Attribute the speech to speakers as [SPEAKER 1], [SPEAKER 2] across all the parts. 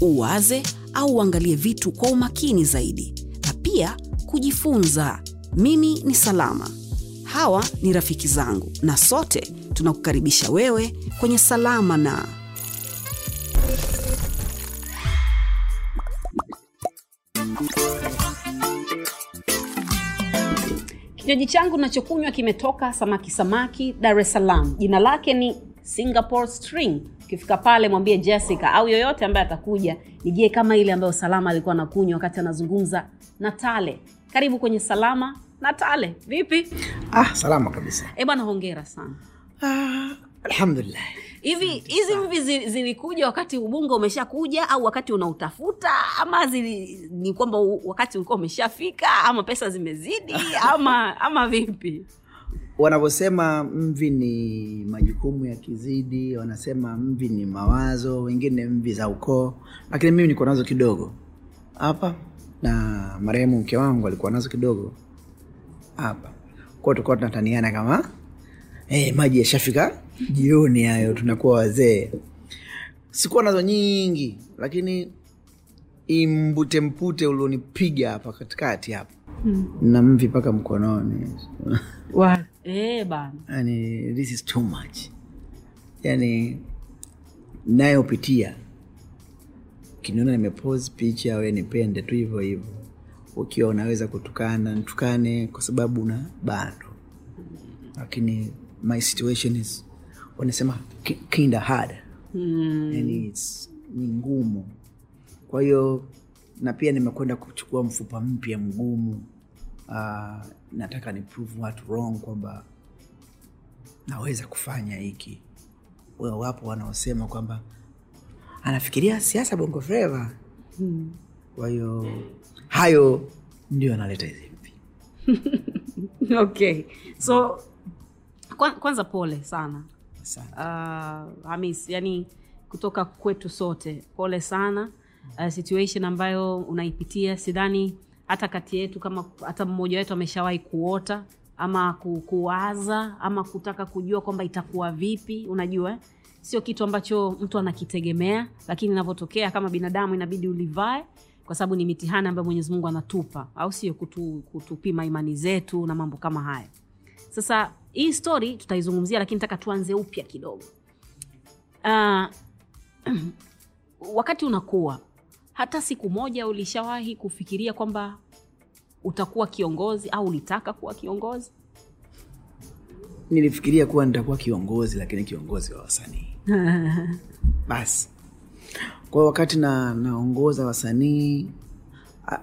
[SPEAKER 1] uwaze au uangalie vitu kwa umakini zaidi, na pia kujifunza. Mimi ni Salama, hawa ni rafiki zangu, na sote tunakukaribisha wewe kwenye Salama na Kinywaji changu nachokunywa kimetoka Samaki Samaki, Dar es Salaam. Jina lake ni Singapore String. Ukifika pale mwambie Jessica au yoyote ambaye atakuja nijie kama ile ambayo Salama alikuwa anakunywa wakati anazungumza na Tale. Karibu kwenye Salama na Tale. Vipi?
[SPEAKER 2] Ah, salama kabisa.
[SPEAKER 1] Bwana, hongera sana.
[SPEAKER 2] Ah, alhamdulillah.
[SPEAKER 1] Hivi hizi mvi zilikuja wakati ubunge umeshakuja au wakati unautafuta ama zili, ni kwamba wakati ulikuwa umeshafika ama pesa zimezidi ama ama vipi?
[SPEAKER 2] Wanavyosema mvi ni majukumu ya kizidi, wanasema mvi ni mawazo, wengine mvi za ukoo, lakini mimi niko nazo kidogo. Hapa, na marehemu mke wangu alikuwa nazo kidogo. Hapa, kwa tulikuwa tunataniana kama hey, maji yashafika jioni, hayo tunakuwa wazee. Sikuwa nazo nyingi, lakini imbute mpute ulionipiga hapa katikati hapa. Na mvi mpaka mkononi
[SPEAKER 1] Eh bana.
[SPEAKER 2] yani this is too much. Yani nayopitia kiniona nimepose picha we nipende tu hivyo hivyo. Ukiwa unaweza kutukana nitukane kwa sababu na bado. Lakini my situation is wanasema ki- kinda hard.
[SPEAKER 1] Mm.
[SPEAKER 2] yani it's, ni ngumu. Kwa hiyo na pia nimekwenda kuchukua mfupa mpya mgumu. Uh, nataka ni prove watu wrong kwamba naweza kufanya hiki. Wa- wapo wanaosema kwamba anafikiria siasa bongo fleva. Kwa hiyo hayo ndio analeta hizi
[SPEAKER 1] okay. So kwanza pole sana. Uh, hamis yani kutoka kwetu sote pole sana. Uh, situation ambayo unaipitia sidhani hata kati yetu kama hata mmoja wetu ameshawahi kuota ama kuwaza ama kutaka kujua kwamba itakuwa vipi unajua eh? sio kitu ambacho mtu anakitegemea lakini inavyotokea kama binadamu inabidi ulivae kwa sababu ni mitihani ambayo mwenyezi mungu anatupa au sio? Kutu, kutupima imani zetu na mambo kama haya. Sasa hii story tutaizungumzia lakini taka tuanze upya kidogo. Uh, wakati unakuwa hata siku moja ulishawahi kufikiria kwamba utakuwa kiongozi au ulitaka kuwa kiongozi?
[SPEAKER 2] Nilifikiria kuwa nitakuwa kiongozi lakini kiongozi wa wasanii. Basi. Kwa wakati na naongoza wasanii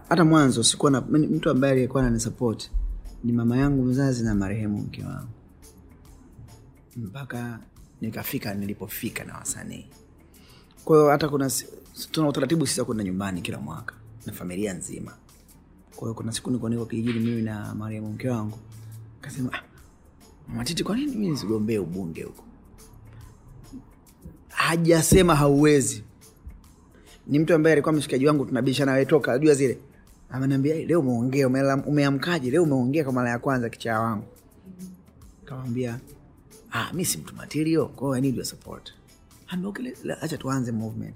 [SPEAKER 2] hata mwanzo sikuwa na mtu ambaye aliyekuwa nanisapoti ni mama yangu mzazi na marehemu mke wangu. Mpaka nikafika nilipofika na wasanii. Kwa hiyo hata kuna tuna utaratibu sisi kwenda nyumbani kila mwaka na familia nzima kwa hiyo kuna siku niko niko kijijini mimi na mariamu mke wangu kasema ah, Mama kwa mi nisigombee ubunge huko? Hajasema hauwezi. Ni mtu ambaye alikuwa mshikaji wangu, tunabishana wetoka toka, najua zile. Ameniambia "Eh, leo umeongea, umeamkaje? Leo umeongea kwa mara ya kwanza kichaa wangu. Kamwambia ah, mi si mtu matirio kwao I need support. Acha tuanze movement.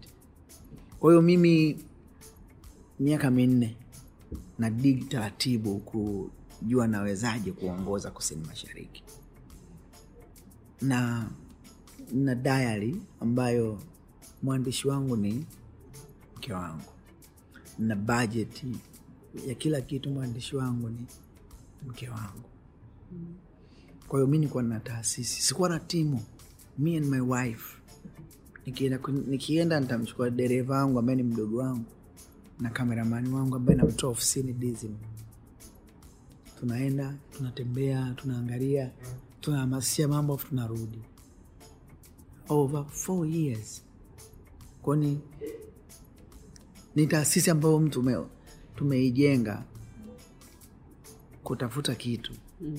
[SPEAKER 2] Kwa hiyo mimi miaka minne na dig taratibu kujua nawezaje kuongoza kusini mashariki. Na na diary ambayo mwandishi wangu ni mke wangu. Na bajeti ya kila kitu mwandishi wangu ni mke wangu. Kwa hiyo mi nikuwa na taasisi. Sikuwa na timu. Me and my wife nikienda, nikienda nitamchukua dereva wangu ambaye ni mdogo wangu na kameramani wangu ambaye namtoa ofisini dizim tunaenda tunatembea tunaangalia tunahamasisha mambo afu tunarudi. Over four years. Kwani ni taasisi ambayo mtu tume, tumeijenga kutafuta kitu.
[SPEAKER 1] Mm.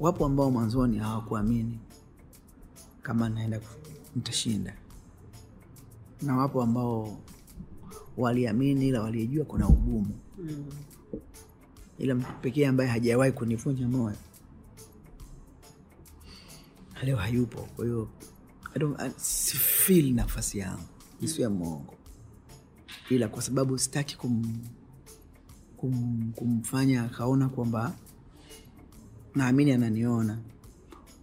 [SPEAKER 2] wapo ambao mwanzoni hawakuamini kama naenda nitashinda na wapo ambao waliamini ila walijua kuna ugumu.
[SPEAKER 1] Mm.
[SPEAKER 2] ila mtu pekee ambaye hajawahi kunivunja moyo leo hayupo. Kwa hiyo I don't- I- sifili nafasi yangu isiwe mwongo. Ila kwa sababu sitaki kum, kum, kumfanya akaona kwamba naamini ananiona.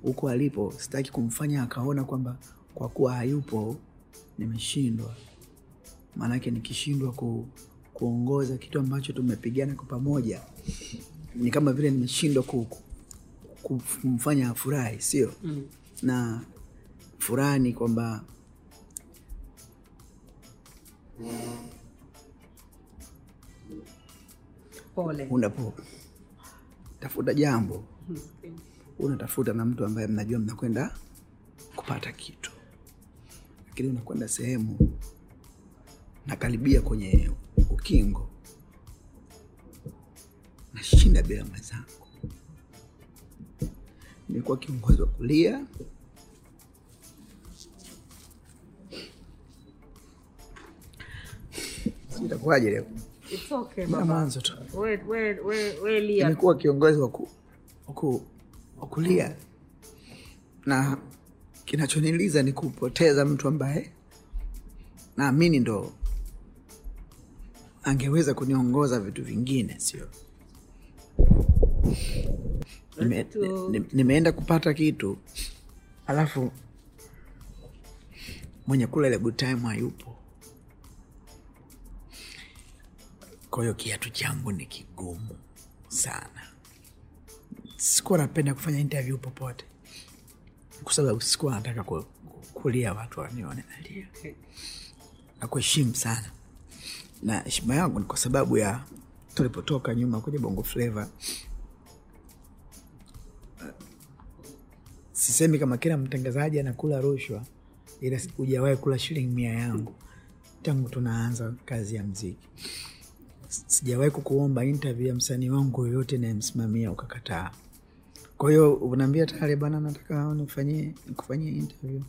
[SPEAKER 2] Huko alipo sitaki kumfanya akaona kwamba kwa kuwa hayupo nimeshindwa maanake nikishindwa ku, kuongoza kitu ambacho tumepigana kwa pamoja ni kama vile nimeshindwa ku, ku, kumfanya afurahi sio
[SPEAKER 1] Mm.
[SPEAKER 2] na furaha ni kwamba
[SPEAKER 1] Pole.
[SPEAKER 2] unapo tafuta jambo
[SPEAKER 1] Okay.
[SPEAKER 2] unatafuta na mtu ambaye mnajua mnakwenda kupata kitu lakini unakwenda sehemu nakaribia kwenye ukingo nashinda bila mwenzangu. Nilikuwa kiongozi wa kulia. Itakuwaje leo? Mwanzo tu. Nimekuwa kiongozi wa kulia. Na kinachoniliza ni kupoteza mtu ambaye naamini ndo angeweza kuniongoza vitu vingine sio? Nime, nimeenda kupata kitu alafu mwenye kula ile good time hayupo. Kwa hiyo kiatu changu ni kigumu sana. Sikuwa napenda kufanya interview popote kwa sababu sikuwa nataka ku- ku- kulia watu wanione nalia na kuheshimu sana. Na heshima yangu ni kwa sababu ya tulipotoka nyuma kwenye bongo fleva sisemi kama kila mtangazaji anakula rushwa ila hujawahi kula shilingi mia yangu tangu tunaanza kazi ya mziki sijawahi kukuomba interview ya msanii wangu yoyote nayemsimamia ukakataa kwa hiyo unaambia tale bana nataka nikufanyie nikufanyie interview.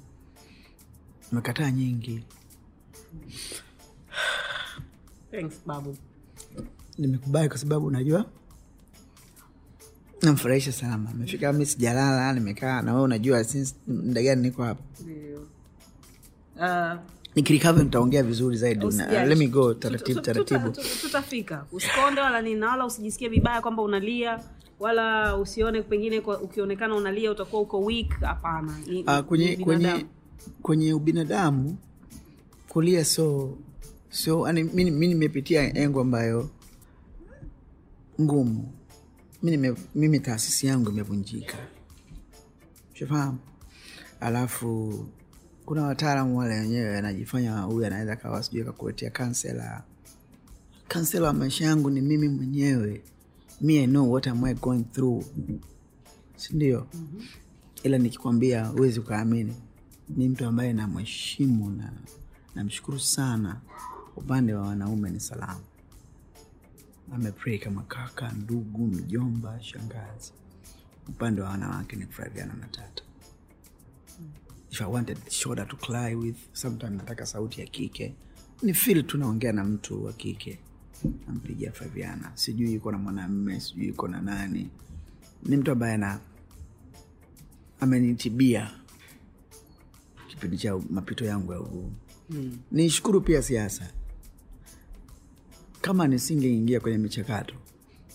[SPEAKER 2] Umekataa nyingi.
[SPEAKER 1] Thanks, babu.
[SPEAKER 2] nimekubali kwa sababu unajua namfurahisha salama amefika mi sijalala nimekaa na wewe unajua since muda gani niko hapa.
[SPEAKER 1] Ndio. Ah,
[SPEAKER 2] nikirikava nitaongea vizuri zaidi. Na, let me go taratibu
[SPEAKER 1] tuta-
[SPEAKER 2] taratibu.
[SPEAKER 1] tuta- tutafika. Usikonde wala nini na wala usijisikie vibaya kwamba unalia wala usione pengine kwa, ukionekana unalia utakuwa uko weak hapana.
[SPEAKER 2] Ah, kwenye kwenye kwenye ubinadamu kulia so so mi nimepitia engo ambayo ngumu. Mi mimi taasisi yangu imevunjika. Shafahamu alafu kuna wataalamu wale wenyewe anajifanya huyu anaweza kawa sijui kakuletea kansela kansela wa maisha yangu ni mimi mwenyewe me I know what am I going through. Sindio? Mm-hmm. ila nikikwambia huwezi ukaamini. Ni mtu ambaye namheshimu na namshukuru sana. Upande wa wanaume ni salama. Amepray kama kaka ndugu mjomba shangazi. Upande wa wanawake ni kufurahiana matata. If i wanted shoulder to cry with sometime nataka sauti ya kike. Ni fil tunaongea na mtu wa kike nampigia faviana sijui iko na mwanamme sijui iko na nani. Ni mtu ambaye na amenitibia kipindi cha mapito yangu ya ugumu
[SPEAKER 1] Mm.
[SPEAKER 2] nishukuru pia siasa. Kama nisingeingia kwenye michakato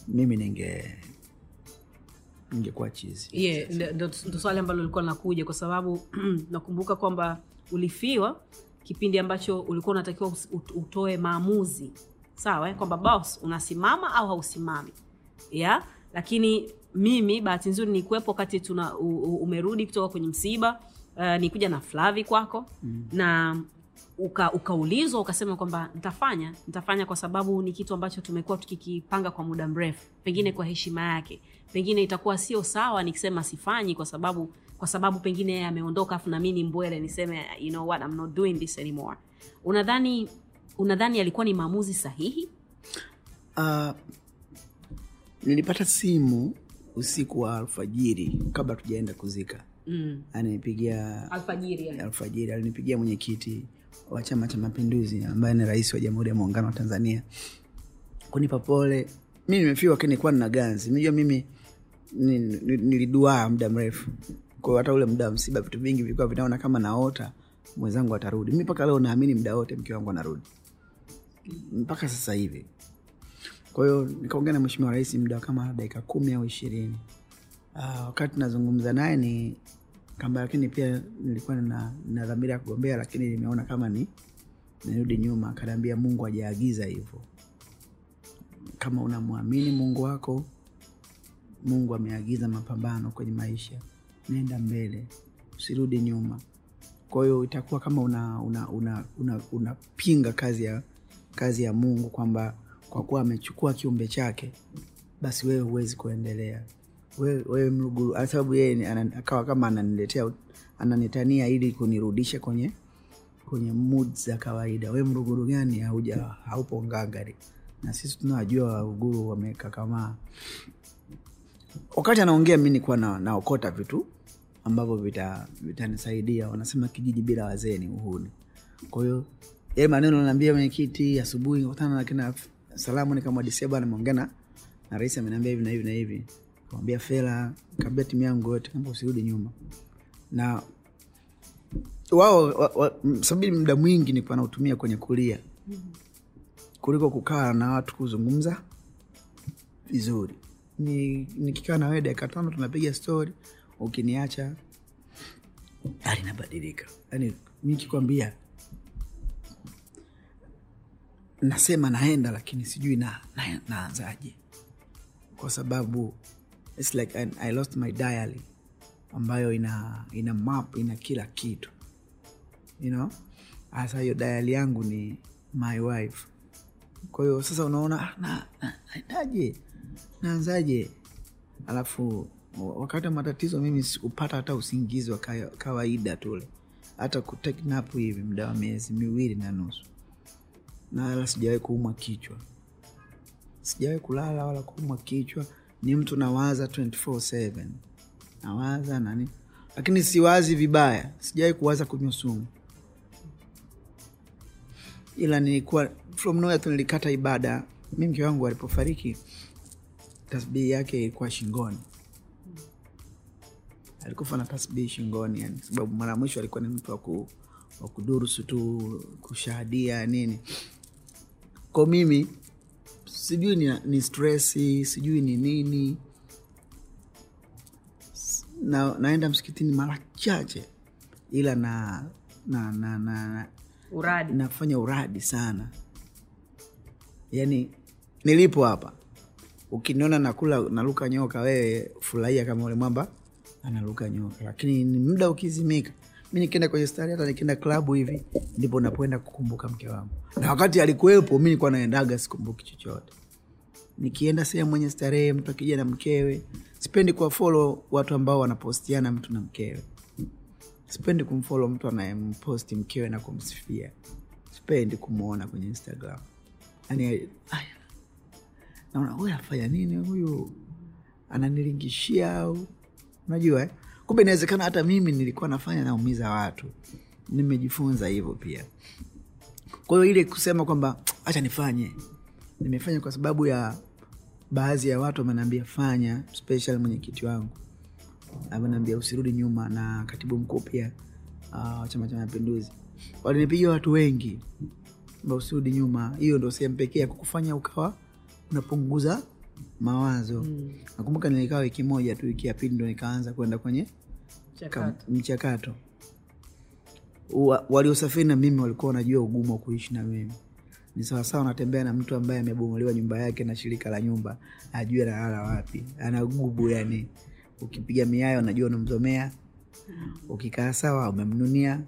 [SPEAKER 2] mimi ninge ningekuwa chizi.
[SPEAKER 1] Yeah, ndo swali ambalo lilikuwa linakuja kwa sababu nakumbuka kwamba ulifiwa kipindi ambacho ulikuwa unatakiwa utoe maamuzi sawa eh? kwamba boss unasimama au hausimami. Ya? Lakini mimi bahati nzuri nikuwepo wakati tuna umerudi kutoka kwenye msiba uh, nikuja na flavi kwako mm. na uka, ukaulizwa ukasema kwamba nitafanya nitafanya kwa sababu ni kitu ambacho tumekuwa tukikipanga kwa muda mrefu. Pengine kwa heshima yake. Pengine itakuwa sio sawa nikisema sifanyi kwa sababu kwa sababu pengine yeye ameondoka afu na ni mbwele niseme you know what I'm not doing this anymore. Unadhani unadhani alikuwa ni maamuzi sahihi?
[SPEAKER 2] Uh, nilipata simu usiku wa alfajiri kabla tujaenda kuzika.
[SPEAKER 1] Mm.
[SPEAKER 2] ananipigia
[SPEAKER 1] alfajiri yani.
[SPEAKER 2] alfajiri alinipigia mwenyekiti wa chama cha mapinduzi ambaye ni rais wa jamhuri ya muungano wa tanzania kunipa pole. Mi nimefiwa lakini nilikuwa nina ganzi. Mijua mimi ni- ni- niliduaa muda mrefu. Kwa hiyo hata ule muda wa msiba vitu vingi vilikuwa vinaona kama naota mwenzangu atarudi. Mi mpaka leo naamini muda wote mke wangu anarudi mpaka sasa hivi. Kwa hiyo nikaongea na mheshimiwa rais muda kama dakika kumi au ishirini. Uh, wakati nazungumza naye ni kamba lakini pia nilikuwa na, na dhamira ya kugombea lakini nimeona kama ni nirudi nyuma. Akaniambia mungu hajaagiza hivyo. Kama unamwamini mungu wako mungu ameagiza mapambano kwenye maisha. Nenda mbele usirudi nyuma. Kwa hiyo itakuwa kama una unapinga una, una, unapinga kazi ya kazi ya mungu kwamba kwa kuwa amechukua kiumbe chake basi wewe huwezi kuendelea. Wewe, wewe mluguru sababu yeye akawa kama ananiletea ananitania ili kunirudisha kwenye kwenye mood za kawaida. Wee mruguru gani? Hauja haupo ngangari. Na sisi tunawajua waruguru wamekakamaa. Wakati anaongea mi nikuwa na, naokota vitu ambavyo vita- vitanisaidia. Wanasema kijiji bila wazee ni uhuni. Kwa hiyo yale maneno naambia mwenyekiti asubuhi kutana na kina salamu nikamwadisia bwana, nimeongea na na rais ameniambia hivi na hivi na hivi. Kamwambia fela kaambia timu yangu yote kamba usirudi nyuma. Na wao wa- muda mwingi nikuwa nautumia kwenye kulia. Kuliko kukaa na watu kuzungumza vizuri. Ni nikikaa na wewe dakika tano tunapiga stori ukiniacha hali inabadilika. Yani nikikwambia nasema naenda lakini sijui na, na, naanzaje. Kwa sababu it's like I, I lost my diary ambayo ina ina map ina kila kitu. You know? Hasa hiyo diary yangu ni my wife. Kwa hiyo sasa unaona naendaje na- na- naanzaje? Alafu wakati wa matatizo mimi sikupata hata usingizi wa kawaida tule. Hata kuteknap hivi muda wa miezi miwili na nusu na wala sijawahi kuumwa kichwa. Sijawahi kulala wala kuumwa kichwa ni mtu nawaza 24/7 nawaza nani? Lakini siwazi vibaya sijawahi kuwaza kunywa sumu. Ila nilikuwa from nowhere tu nilikata ibada. Mi mke wangu alipofariki tasbihi yake ilikuwa shingoni. Alikufa na tasbihi shingoni yani sababu mara mwisho alikuwa ni mtu wa ku- wa kudurusu tu kushahadia nini kwa mimi sijui ni, ni stresi sijui ni nini. Na, naenda msikitini mara chache. Ila na na, na, na, na
[SPEAKER 1] uradi.
[SPEAKER 2] nafanya uradi sana. Yani nilipo hapa. Ukiniona nakula naluka nyoka wewe furahia kama ule mwamba analuka nyoka. Lakini ni muda ukizimika mi nikienda kwenye stari hata nikienda klabu hivi ndipo napoenda kukumbuka mke wangu. Na wakati alikuwepo mi nilikuwa naendaga sikumbuki chochote. Nikienda sehemu mwenye starehe mtu akija na mkewe sipendi kuwafolo watu ambao wanapostiana mtu na mkewe. Sipendi kumfolo mtu anayemposti mkewe na kumsifia. Sipendi kumwona kwenye instagram. Yani naona huyu afanya nini huyu? Ananilingishia au? Unajua eh? Kumbe inawezekana hata mimi nilikuwa nafanya naumiza watu. Nimejifunza hivyo pia. Kwa ile kusema kwamba hacha nifanye. Nimefanya kwa sababu ya baadhi ya watu wamenaambia fanya special mwenyekiti wangu. Amenaambia usirudi nyuma na katibu mkuu pia uh, chama cha mapinduzi. Walinipigia watu wengi usirudi nyuma? Hiyo ndo sehemu pekee ya kukufanya ukawa unapunguza mawazo. Mm. nakumbuka nilikaa wiki moja tu wiki ya pili ndo nikaanza kwenda kwenye mchakato. Wa- waliosafiri na mimi walikuwa wanajua ugumu wa kuishi na mimi. Ni sawasawa natembea na mtu ambaye amebomolewa nyumba yake na shirika la nyumba ajue analala wapi. Ana gubu yani. Ukipiga miayo najua unamzomea. Ukikaa sawa umemnunia.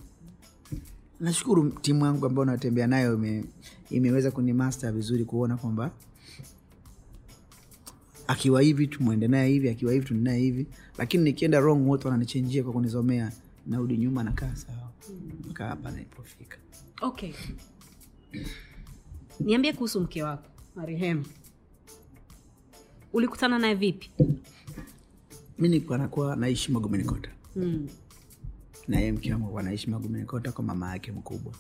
[SPEAKER 2] Nashukuru timu yangu ambayo natembea nayo ime, imeweza kunimasta vizuri kuona kwamba akiwa hivi tumwende naye hivi akiwa hivi tuende naye hivi. Lakini nikienda wrong wote wananichenjia kwa kunizomea narudi nyuma nakaa sawa. Kaa hapa naipofika
[SPEAKER 1] okay. Niambie kuhusu mke wako marehemu. Ulikutana naye vipi?
[SPEAKER 2] Mi nilikuwa nakuwa naishi magomeni kota.
[SPEAKER 1] Mm.
[SPEAKER 2] na yeye mke wangu anaishi magomeni kota kwa mama yake mkubwa.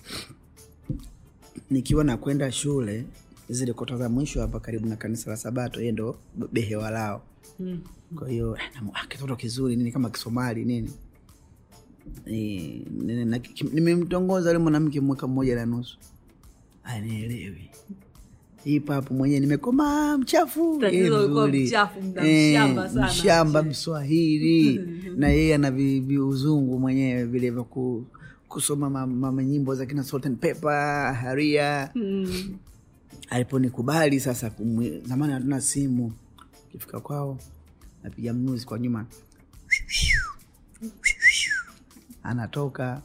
[SPEAKER 2] Nikiwa nakwenda shule zile kota za mwisho hapa karibu na kanisa la sabato yeye ndo behewa lao.
[SPEAKER 1] Mm.
[SPEAKER 2] kwa hiyo eh, namu- ah, kitoto kizuri nini kama kisomali nini? Nimemtongoza yule mwanamke mwaka mmoja na nusu. Anielewi ipapo mwenyewe nimekomaa mchafu. Mzuri.
[SPEAKER 1] mchafu, mda
[SPEAKER 2] Eh,
[SPEAKER 1] mshamba
[SPEAKER 2] mswahili. Na yeye ana viuzungu mwenyewe vile vya ku, kusoma ma- ma- ma- nyimbo za kina Salt and Pepper, haria.
[SPEAKER 1] Mm.
[SPEAKER 2] Aliponikubali sasa kumwe, zamani hatuna simu. Kifika kwao napiga mnuzi kwa nyuma. Anatoka.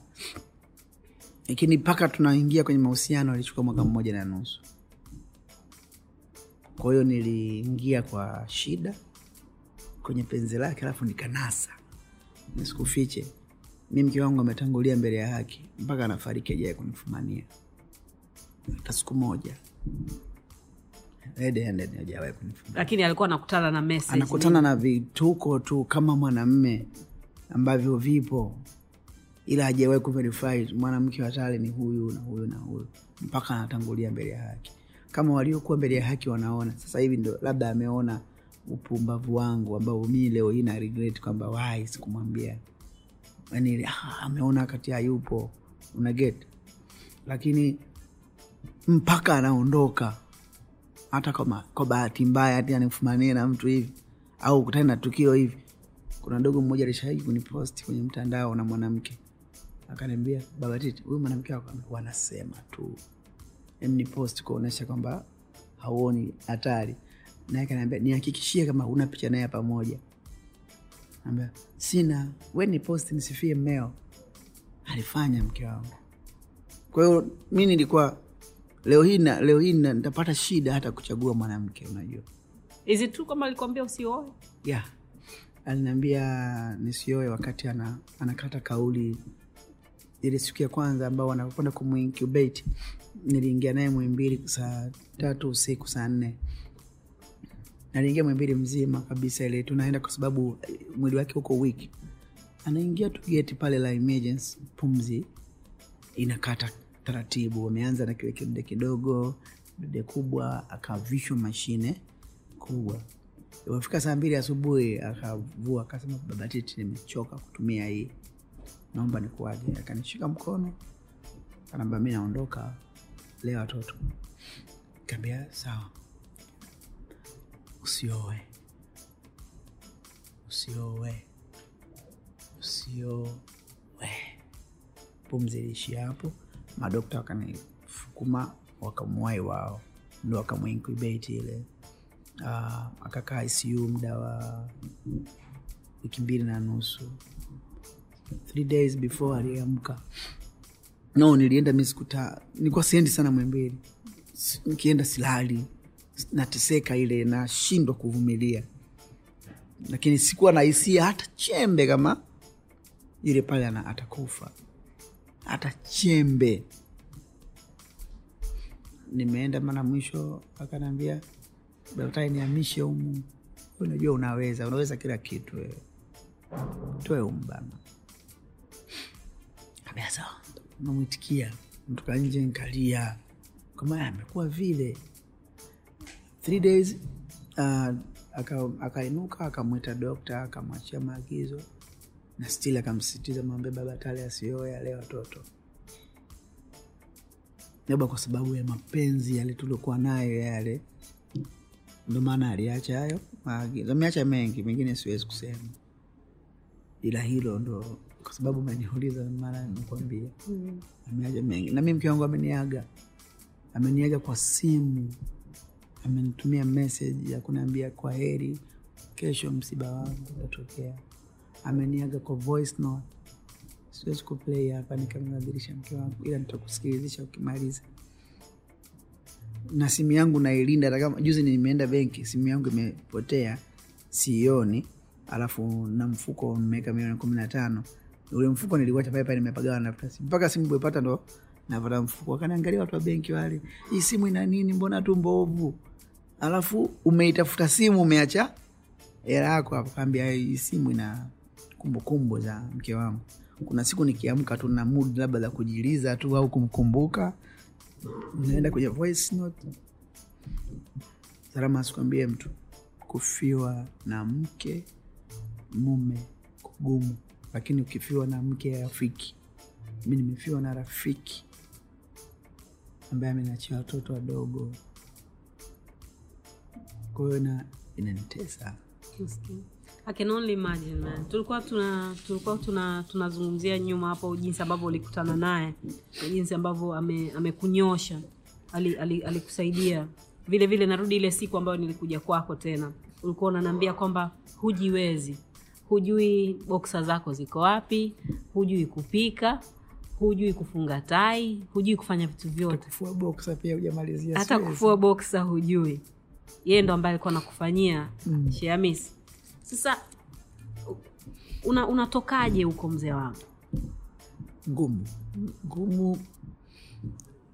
[SPEAKER 2] Lakini mpaka tunaingia kwenye mahusiano alichukua mwaka mmoja na nusu. Kwa hiyo niliingia kwa shida kwenye penzi lake alafu nikanasa. Nisikufiche. Mi mke wangu ametangulia mbele ya haki mpaka anafariki ajae kunifumania. Hata siku moja hajawahi
[SPEAKER 1] lakini alikuwa anakutana na message
[SPEAKER 2] anakutana na vituko tu kama mwanamme ambavyo vipo ila hajawahi kuverify mwanamke wa tale ni huyu na huyu na huyu mpaka anatangulia mbele ya haki. Kama waliokuwa mbele ya haki wanaona. Sasa hivi ndo labda ameona upumbavu wangu ambao mi leo hii na regret kwamba wai sikumwambia. Yani ah, ameona kati hayupo. Una get? Lakini mpaka anaondoka. Hata kwa bahati mbaya hati anifumanie na mtu hivi au kutani na tukio hivi. Kuna dogo mmoja alishaiki kuniposti kwenye mtandao na mwanamke. Akaniambia baba huyu mwanamke wanasema tu. Em, ni kuonyesha kwamba hauoni hatari. Naye kanaambia nihakikishie kama una picha naye pamoja. Ambia sina. We ni post nisifie mmeo. Alifanya mke wangu. Kwa hiyo mi nilikuwa leo hii na, leo hii nitapata shida hata kuchagua mwanamke unajua.
[SPEAKER 1] Is it true kama alikwambia usioe?
[SPEAKER 2] Yeah. aliniambia nisioe wakati ana, anakata kauli. Ile siku ya kwanza ambao wanakwenda kumuincubate. Niliingia naye mwimbili saa tatu usiku saa nne. Naliingia mwimbili mzima kabisa ile tunaenda kwa sababu mwili wake huko wiki anaingia tu geti pale la emergency pumzi inakata taratibu. Wameanza na kile kidude kidogo dude kubwa akavishwa mashine kubwa. Ilipofika saa mbili asubuhi akavua akasema baba titi nimechoka kutumia hii. Naomba nikuaje. Akanishika mkono kanaambia mi naondoka leo watoto. Kaambia sawa. Usioe. Usioe. Usioe. Pumzi iliishia hapo madokta wakanifukuma wakamwai wao. Ndo wakamuincubate ile uh, akakaa ICU muda wa wiki mbili na nusu. Three days before aliamka. No nilienda mi sikuta nilikuwa siendi sana mwembili Si- nikienda silali nateseka ile nashindwa kuvumilia. Lakini sikuwa na hisia hata chembe kama yule pale atakufa hata chembe. Nimeenda mara mwisho akanaambia daktari niamishe humu unajua unaweza unaweza kila kitu wewe. Toe humu bana. Sawa. Namwitikia mtoka nje nkalia kama amekuwa vile. Three days uh, aka- akamwita dokta akamwachia maagizo na stili akamsisitiza mwambie baba tale asioe ale watoto. Labda kwa sababu ya mapenzi yale tuliokuwa nayo yale. Ndo maana aliacha hayo maagizo. Ameacha mengi mengine siwezi kusema. Ila hilo ndo kwa sababu umeniuliza maana nikwambia ameacha mengi. Na mi mke wangu ameniaga. Ameniaga kwa simu. Amenitumia message ya kuniambia kwa heri. Kesho msiba wangu utatokea ameniaga kwa voice note. Siwezi kuplay hapa nikamnadhirisha mke wangu ila nitakusikilizisha ukimaliza. Na simu yangu nailinda hata juzi nimeenda benki simu yangu imepotea sioni. Alafu na mfuko nimeweka milioni kumi na tano. Ule mfuko niliwacha pale pale nimepagawa nafuta simu mpaka simu kuipata ndo navata mfuko. Wakaniangalia watu wa benki wale hii simu ina nini? Mbona tu mbovu? Alafu umeitafuta simu umeacha hela yako hapo. Kaambia hii simu ina kumbukumbu za mke wangu. Kuna siku nikiamka tu na mud labda za kujiliza tu au kumkumbuka. Naenda kwenye voice note. Salama asikwambie mtu kufiwa na mke mume kugumu. Lakini ukifiwa na mke rafiki. Mi nimefiwa na rafiki ambaye amenachia watoto wadogo. Kwahiyo na inanitesa
[SPEAKER 1] I can only imagine man. Tulikuwa tuna tulikuwa tuna tunazungumzia nyuma hapo jinsi ambavyo ulikutana naye na jinsi ambavyo ame, amekunyosha ali, ali, alikusaidia vile vile. Narudi ile siku ambayo nilikuja kwako tena, ulikuwa unaniambia kwamba hujiwezi, hujui boksa zako ziko wapi, hujui kupika, hujui kufunga tai, hujui kufanya vitu vyote
[SPEAKER 2] kufua boksa pia hujamalizia
[SPEAKER 1] hata kufua boksa hujui yeye ndo ambaye alikuwa nakufanyia mm. sheamis sasa una, unatokaje huko mzee wangu
[SPEAKER 2] ngumu ngumu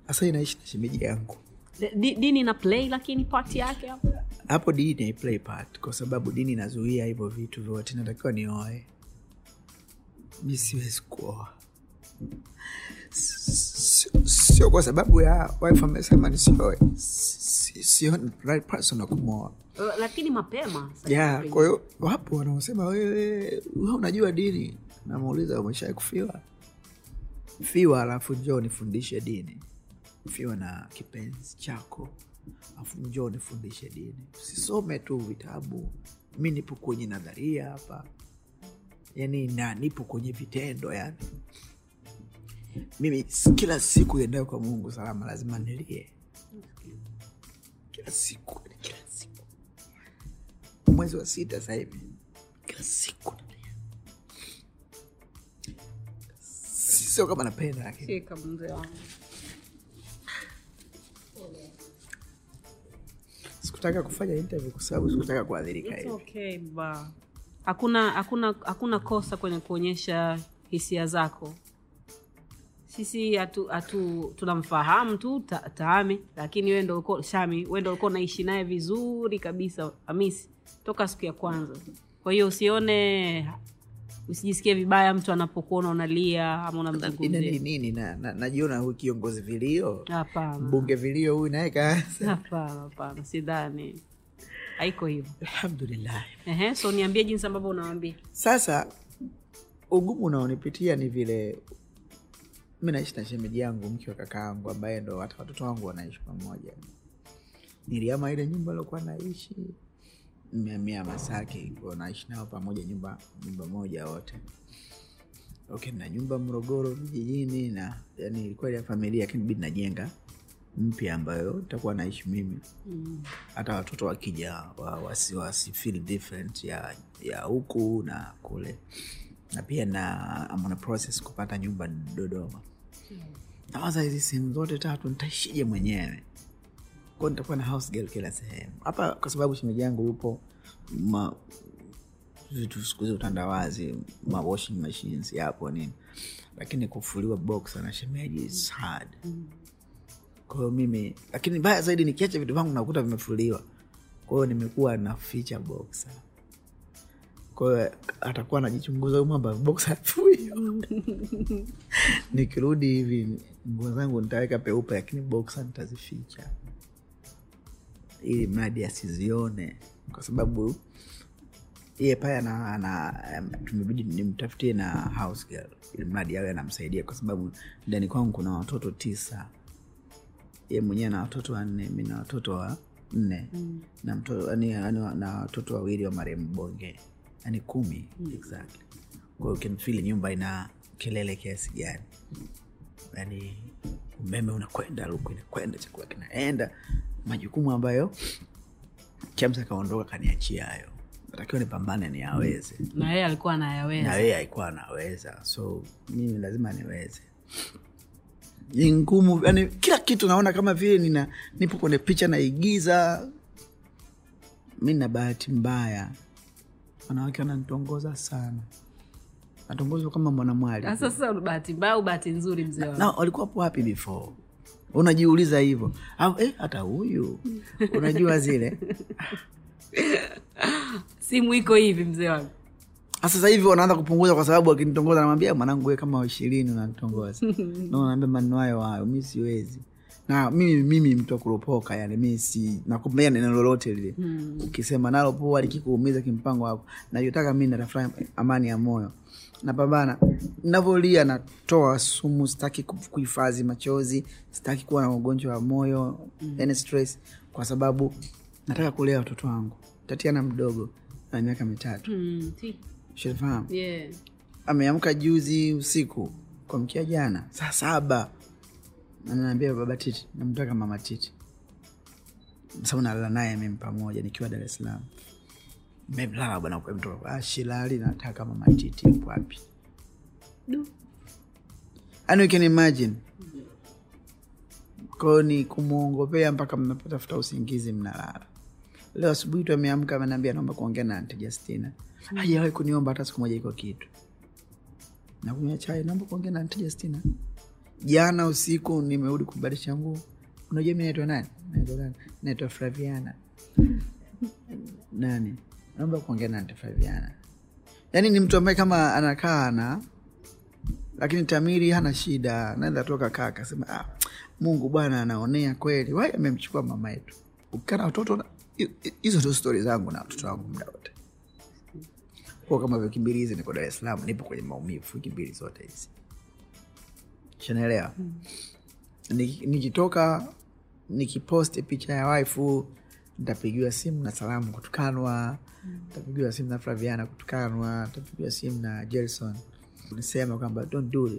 [SPEAKER 2] hasa inaishi na shemeji yangu
[SPEAKER 1] Di- dini na play lakini part yake hapo
[SPEAKER 2] hapo dini I play part kwa sababu dini inazuia hivyo vitu vyote natakiwa nioe mi siwezi kuoa Sio- kwa sababu ya wife amesema nisioe sio right person wa kumwoa
[SPEAKER 1] Uh, lakini mapema yeah,
[SPEAKER 2] kwa hiyo wapo wanaosema wewe we unajua dini? Namuuliza umeshae kufiwa? Fiwa alafu njoo nifundishe dini. Fiwa na kipenzi chako alafu njoo nifundishe dini. Usisome tu vitabu. Mi nipo kwenye nadharia hapa. Yani na nipo kwenye vitendo yani mimi kila siku iendayo kwa mungu salama lazima nilie. Kila siku mwezi wa sita sasa hivi. Kila siku. Sio kama napenda lakini. Sikutaka kufanya interview kwa sababu sikutaka kuadhirika hivi.
[SPEAKER 1] okay ba. Hakuna hakuna hakuna kosa kwenye kuonyesha hisia zako. Sisi hatu, hatu tunamfahamu tu ta, taami lakini wewe shami wewe ulikuwa unaishi naye vizuri kabisa hamisi toka siku ya kwanza. Kwa hiyo usione usijisikie vibaya mtu anapokuona unalia ama
[SPEAKER 2] ina
[SPEAKER 1] unamzungumzia
[SPEAKER 2] nini na, na, najiona huyu kiongozi vilio?
[SPEAKER 1] Hapana.
[SPEAKER 2] Mbunge vilio huyu naye kaanza
[SPEAKER 1] hapana hapana sidhani. Haiko hivyo.
[SPEAKER 2] Alhamdulillah.
[SPEAKER 1] Ehe, so niambie jinsi ambavyo unawambia
[SPEAKER 2] sasa ugumu unaonipitia ni vile mi naishi na shemeji yangu mke wa kakaangu ambaye ndo hata watoto wangu wanaishi pamoja. Niliama ile nyumba aliokuwa naishi nimeamia masaki naishi nao pamoja nyumba nyumba moja wote. Okay na nyumba morogoro vijijini na yani ilikuwa ya familia lakini bidi najenga mpya ambayo nitakuwa naishi mimi. Hata watoto wakija wa- wasi, wasi feel different ya ya huku na kule. Na pia na I'm on a process kupata nyumba dodoma. Nawaza hizi sehemu zote tatu nitaishije mwenyewe kwao nitakuwa na house girl kila sehemu. Hapa kwa sababu shemeji yangu yupo ma, vitu sikuhizi utandawazi ma washing machines yapo nini. Lakini kufuliwa boxer na shemeji is hard. Kwahiyo mimi lakini baya zaidi nikiacha vitu vangu nakuta vimefuliwa. Kwahiyo nimekuwa na ficha boxer kwahiyo atakuwa anajichunguza huyu mwamba boxer fuyo nikirudi hivi nguo zangu nitaweka peupe lakini boxer nitazificha ili mradi asizione kwa sababu iye pale ana, ana tumebidi nimtafutie na house girl ili mradi awe anamsaidia kwa sababu ndani kwangu kuna watoto tisa. Ye mwenyewe na watoto wanne mi na watoto wa nne. Mm. na mtoto na watoto wawili wa marehemu bonge yani kumi mm. exactly. Kwao hiyo kinfili nyumba ina kelele kiasi gani. Yani umeme unakwenda luku inakwenda chakula kinaenda majukumu ambayo chamsa kaondoka kaniachia hayo. Natakiwa nipambane niaweze
[SPEAKER 1] na yeye alikuwa
[SPEAKER 2] na yeye alikuwa anaweza. So mimi lazima niweze. Ni ngumu yani kila kitu naona kama vile nina nipo kwenye picha naigiza. Mi na bahati mbaya wanawake wananitongoza sana. Natongozwa kama mwanamwali.
[SPEAKER 1] Ah, sasa bahati mbaya au bahati nzuri mzee
[SPEAKER 2] na walikuwa po wapi before unajiuliza hivyo. Eh, hata huyu. Unajua zile.
[SPEAKER 1] Simu iko hivi mzee wangu.
[SPEAKER 2] Ah, sasa hivi wanaanza kupunguza kwa sababu akinitongoza namwambia mwanangu we kama ishirini unanitongoza na maneno hayo hayo mi siwezi. Na mimi mimi mtu akuropoka kuropoka yani mi si nakupea neno lolote lile. Ukisema nalo poa likikuumiza kimpango wako. Nachotaka mi natafurahi amani ya moyo napambana navyolia natoa sumu sitaki kuhifadhi machozi sitaki kuwa na ugonjwa wa moyo any stress kwa sababu nataka kulea watoto wangu. Tatiana mdogo na miaka mitatu.
[SPEAKER 1] Mm,
[SPEAKER 2] shfahamu
[SPEAKER 1] yeah.
[SPEAKER 2] ameamka juzi usiku kwa mkia jana saa saba. Nanaambia baba titi namtaka mama titi. Sababu nalala naye mimi pamoja nikiwa dar es salaam melala bwana mtoto. Ah, shilali nataka mama titi yupo wapi? You can imagine. Kwao ni kumwongopea mpaka mnapotafuta usingizi mnalala. Leo asubuhi tu ameamka ameniambia naomba kuongea na anti justina. Hajawahi kuniomba hata siku moja iko kitu. Nakunywa chai naomba kuongea na anti justina. Jana usiku nimerudi kubadilisha nguo. Unajua mi naitwa nani? Naitwa nani? Naitwa flaviana. Nani naomba kuongea na yaani ni mtu ambaye kama anakaa na lakini tamiri hana shida naenda toka kaa akasema ah, mungu bwana anaonea kweli. Wai amemchukua mama yetu. Ukikaa na watoto hizo tu stori zangu na watoto wangu muda wote. Kwa kama vyo kimbili hizi niko dar es salaam nipo kwenye maumivu wiki mbili zote hizi. Shanaelewa Ni- nikitoka nikiposti picha ya waifu ntapigiwa simu na salamu kutukanwa. Ntapigiwa simu na flaviana kutukanwa. Ntapigiwa simu na jelson. Nisema kwamba don't do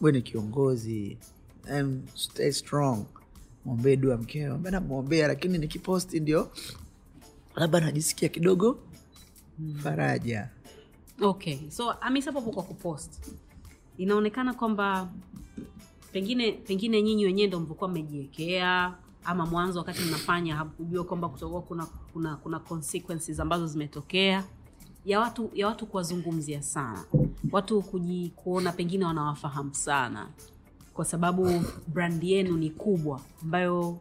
[SPEAKER 2] we ni kiongozi. And stay strong. Mwombee dua mkeo. Ambaye namwombea lakini nikiposti ndio labda najisikia kidogo faraja.
[SPEAKER 1] Okay so amisa kwa kupost. Inaonekana kwamba pengine pengine nyinyi wenyewe ndo mvokuwa mmejiwekea ama mwanzo wakati mnafanya hakujua kwamba kutakuwa kuna, kuna, kuna consequences ambazo zimetokea. Ya watu ya watu kuwazungumzia sana. Watu kuji, kuona pengine wanawafahamu sana. Kwa sababu brand yenu ni kubwa ambayo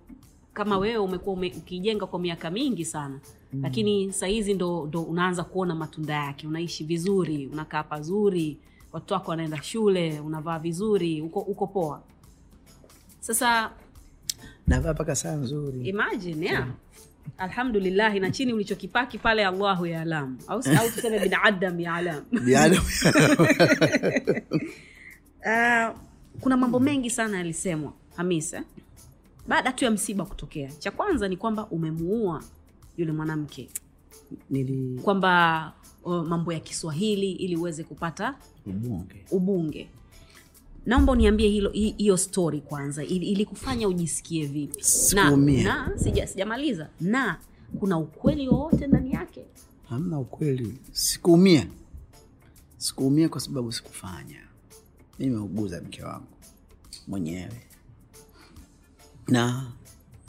[SPEAKER 1] kama wewe umekuwa ume, ukijenga kwa miaka mingi sana. Mm. lakini sahizi ndo, ndo unaanza kuona matunda yake. Unaishi vizuri unakaa pazuri watoto wako wanaenda shule unavaa vizuri uko, uko poa. Sasa
[SPEAKER 2] navaa mpaka saa nzuri.
[SPEAKER 1] Imagine yeah. alhamdulillahi na chini ulichokipaki pale allahu yaalamu au, au tuseme binadam
[SPEAKER 2] Yaani-
[SPEAKER 1] uh, kuna mambo mengi sana yalisemwa hamisa baada tu ya msiba kutokea cha kwanza ni kwamba umemuua yule mwanamke.
[SPEAKER 2] Nili
[SPEAKER 1] kwamba uh, mambo ya kiswahili ili uweze kupata
[SPEAKER 2] ubunge.
[SPEAKER 1] ubunge naomba uniambie hilo hiyo story kwanza. Ilikufanya ili ujisikie vipi? Na,
[SPEAKER 2] Sikuumia.
[SPEAKER 1] na sija, sijamaliza. Na kuna ukweli wowote ndani yake?
[SPEAKER 2] Hamna ukweli. Sikuumia. Sikuumia kwa sababu sikufanya. Nimeuguza mke wangu. Mwenyewe. Na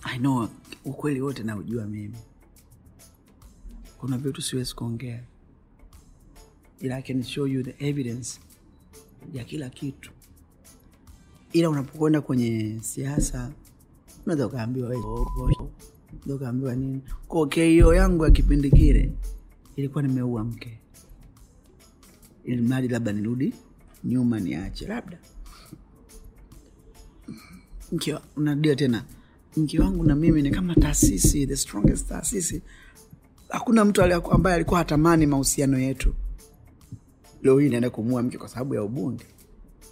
[SPEAKER 2] i know ukweli wote naujua mimi. Kuna vitu siwezi kuongea. Ila i can show you the evidence ya kila kitu ila unapokwenda kwenye siasa unaweza ukaambiwa ukaambiwa nini? Ko keio yangu ya kipindi kile ilikuwa nimeua mke. Ili mradi labda nirudi nyuma niache. Labda. Mke unarudia tena mke wangu na mimi ni kama taasisi the strongest taasisi. Hakuna mtu ambaye alikuwa hatamani mahusiano yetu. Leo hii naenda kumua mke kwa sababu ya ubunge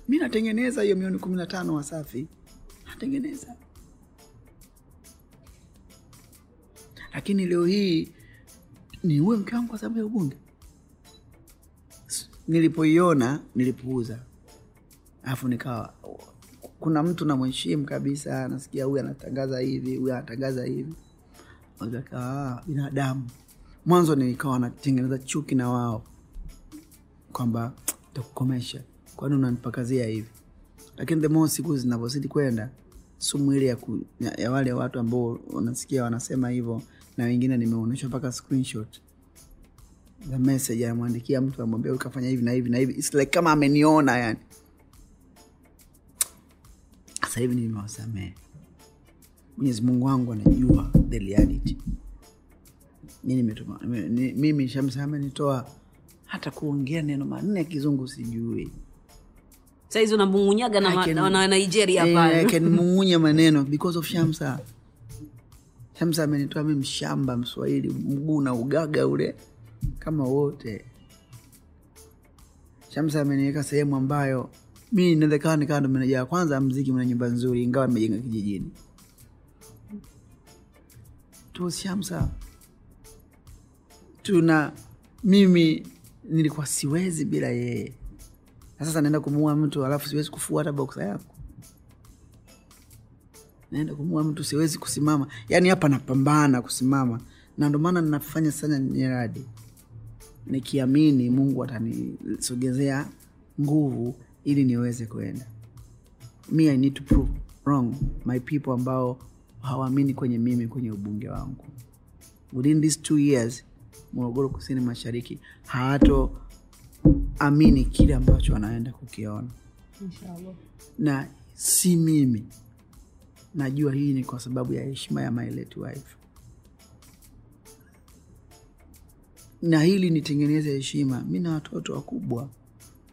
[SPEAKER 2] mi natengeneza hiyo milioni kumi na tano wasafi. Natengeneza. Lakini leo hii ni uwe mke wangu kwa sababu ya ubunge. Nilipoiona nilipuuza. Alafu nikawa kuna mtu namheshimu kabisa nasikia huyu anatangaza hivi huyu anatangaza hivi. Wakakaa, "Ah, binadamu. Mwanzo nikawa natengeneza chuki na wao. Kwamba takukomesha kwani unanipakazia hivi? Lakini the siku zinavyozidi kwenda sumu ile ya, ya, ya wale watu ambao wanasikia wanasema hivyo na wengine nimeonyeshwa mpaka screenshot. The message anamwandikia mtu amwambia ukafanya hivi na hivi na hivi. It's like kama ameniona yani. Sasa hivi nimewasamehe. Mwenyezi mungu wangu anajua the reality. Mimi shamsa nitoa hata kuongea neno manne ya kizungu sijui
[SPEAKER 1] saizi unamung'unyaga na,
[SPEAKER 2] can-
[SPEAKER 1] na, na nigeria
[SPEAKER 2] Eh,
[SPEAKER 1] pale.
[SPEAKER 2] I can mung'unya maneno because of shamsa. Shamsa amenitoa mi mshamba mswahili mguu na ugaga ule kama wote. Shamsa ameniweka sehemu ambayo mi inawezekana nikawa ndo meneja ya kwanza mziki mna nyumba nzuri ingawa nimejenga kijijini. Tu shamsa tuna mimi nilikuwa siwezi bila yeye na sasa naenda kumuua mtu alafu siwezi kufua hata boksa yako. Naenda kumua mtu siwezi kusimama. Yaani hapa napambana kusimama. Na ndio maana nafanya sana nyeradi nikiamini mungu atanisogezea nguvu ili niweze kwenda. Mi i need to prove wrong. My people ambao hawaamini kwenye mimi kwenye ubunge wangu. Within these two years morogoro kusini mashariki hawato amini kile ambacho anaenda kukiona. Na si mimi. Najua hii ni kwa sababu ya heshima ya my late wife. Na hili nitengeneze heshima. Mi na watoto wakubwa.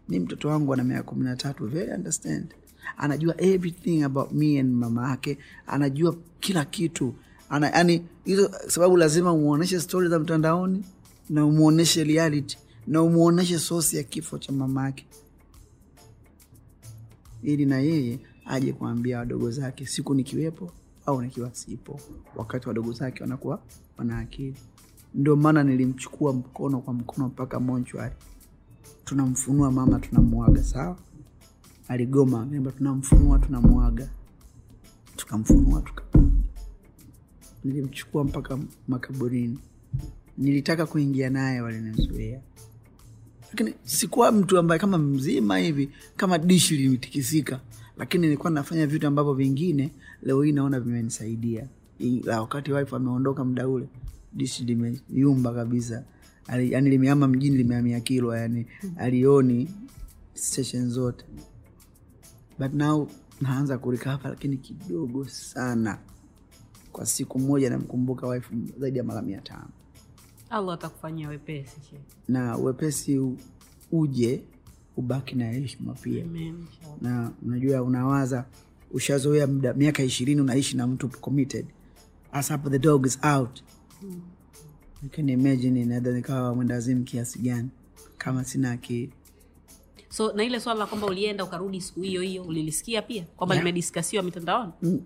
[SPEAKER 2] Ni mtoto wangu ana miaka kumi na tatu. Very understand. Anajua everything about me and mama yake. Anajua kila kitu. Ana yani hizo sababu lazima umuoneshe stori za mtandaoni na umuoneshe reality na umwonyeshe sosi ya kifo cha mama yake ili na yeye aje kuambia wadogo zake siku nikiwepo au nikiwa sipo wakati wadogo zake wanakuwa wana akili. Ndio maana nilimchukua mkono kwa mkono mpaka monchwari tunamfunua mama tunamwaga sawa? Aligoma niamba tunamfunua tunamwaga tukamfunua tuka nilimchukua mpaka makaburini. Nilitaka kuingia naye walinizuia lakini sikuwa mtu ambaye kama mzima hivi kama dishi limitikisika lakini nilikuwa nafanya vitu ambavyo vingine leo hii naona vimenisaidia. La wakati wife ameondoka muda ule dishi limeyumba kabisa. Ali- yani limeama mjini limeamia kilwa yani alioni station zote. But now naanza kurikapa lakini kidogo sana. Kwa siku moja namkumbuka wife zaidi ya mara mia tano
[SPEAKER 1] allah atakufanyia wepesi she.
[SPEAKER 2] na wepesi uje ubaki na heshima pia.
[SPEAKER 1] Amen,
[SPEAKER 2] na unajua unawaza ushazoea muda miaka ishirini unaishi na mtu committed as hapo the dog is out. You can imagine inaweza nikawa mwendazimu kiasi gani kama sina akili.
[SPEAKER 1] So na ile swala la kwamba ulienda ukarudi siku hiyo hiyo ulilisikia pia? Kwamba
[SPEAKER 2] Yeah.
[SPEAKER 1] limediskasiwa mitandaoni?
[SPEAKER 2] Mm,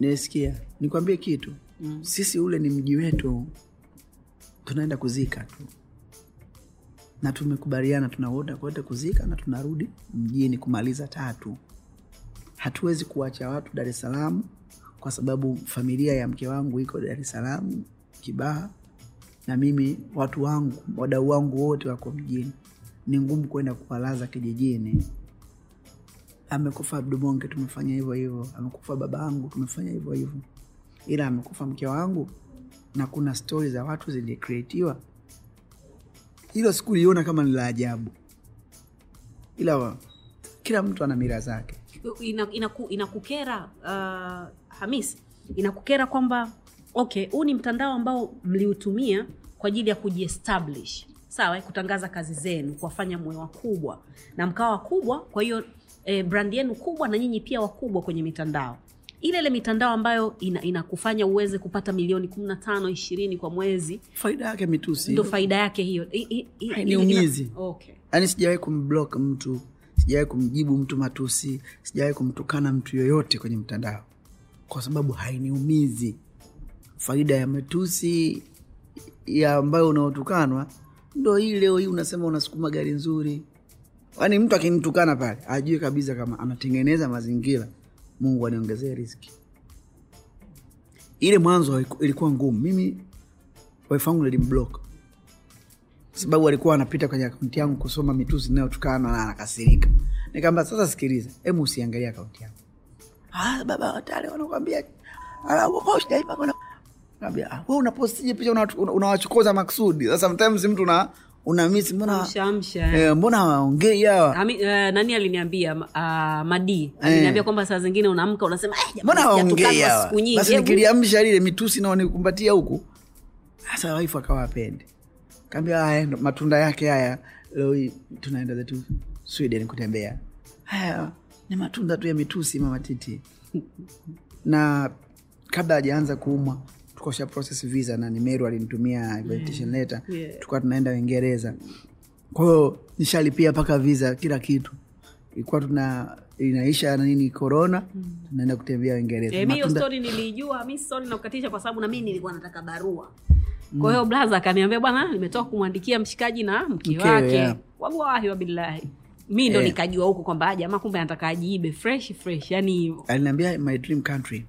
[SPEAKER 2] nilisikia. Nikwambie kitu.
[SPEAKER 1] Mm.
[SPEAKER 2] sisi ule ni mji wetu tunaenda kuzika tu. Na tumekubaliana tunaoda kwenda kuzika na tunarudi mjini kumaliza tatu. Hatuwezi kuwacha watu dar es salaam kwa sababu familia ya mke wangu iko dar es salaam kibaha na mimi watu wangu wadau wangu wote wako mjini. Ni ngumu kwenda kuwalaza kijijini. Amekufa abdubonge tumefanya hivyo hivyo. Amekufa baba yangu tumefanya hivyo hivyo. Ila amekufa mke wangu na kuna stori za watu zilikreatiwa hilo sikuliona kama ni la ajabu. Ila wa- kila mtu ana mira zake.
[SPEAKER 1] Ina, ku, ina uh, hamis inakukera kwamba okay huu ni mtandao ambao mliutumia kwa ajili ya kujiestablish. Sawa kutangaza kazi zenu kuwafanya mwe wakubwa. Na mkawa wakubwa kwa hiyo eh, brand yenu kubwa na nyinyi pia wakubwa kwenye mitandao ile ile mitandao ambayo ina, inakufanya uweze kupata milioni kumi na tano ishirini kwa mwezi.
[SPEAKER 2] Faida yake mitusi
[SPEAKER 1] ndo faida yake hiyo. I- i- i- ina- okay.
[SPEAKER 2] yaani sijawahi kumblock mtu sijawahi kumjibu mtu matusi sijawahi kumtukana mtu yoyote kwenye mtandao. Kwa sababu hainiumizi faida ya matusi ya ambayo unaotukanwa ndo hii leo hii unasema unasukuma gari nzuri. Yaani mtu akinitukana pale ajue kabisa kama anatengeneza mazingira mungu aniongezee riski ile mwanzo ilikuwa ngumu. Mimi wife nilimblock. Sababu alikuwa anapita kwenye akaunti yangu kusoma mitusi inayotukana na anakasirika. Nikaamba sasa sikiliza hebu usiangalia akaunti yangu. Ah, baba watale wanakwambia. Ah, ah, wewe unapostije picha unawachokoza maksudi. Sometimes mtu una unamisi mbona
[SPEAKER 1] eh.
[SPEAKER 2] eh, waongei hawa?
[SPEAKER 1] Ami, eh, nani aliniambia? Uh, madii aliniambia kwamba saa zingine unaamka unasema "Eh,
[SPEAKER 2] mbona waongei
[SPEAKER 1] sijatukanwa
[SPEAKER 2] hawa? basi nikiliamsha lile mitusi naonikumbatia huku sasa waifu akawa apendi kaambia haya matunda yake haya. Leo tunaenda zetu sweden kutembea. Haya ni matunda tu ya mitusi mama titi. Na kabla hajaanza kuumwa tukosha process visa na nimeru alinitumia invitation letter
[SPEAKER 1] Yeah.
[SPEAKER 2] tukawa tunaenda uingereza. Kwahiyo nishalipia mpaka visa kila kitu. Ilikuwa tuna inaisha na nini mm. tunaenda kutembea uingereza.
[SPEAKER 1] Hiyo
[SPEAKER 2] Matunda-
[SPEAKER 1] nilijua mi story nakukatisha kwa sababu na mimi nilikuwa nataka barua. Kwa hiyo blaza akaniambia bwana nimetoka kumwandikia mshikaji na mke wake.
[SPEAKER 2] yeah.
[SPEAKER 1] wallahi wabillahi mi ndo
[SPEAKER 2] yeah.
[SPEAKER 1] nikajua huko kwamba "Ah, jamaa kumbe anataka ajiibe fresh fresh. Yani
[SPEAKER 2] aliniambia my dream country.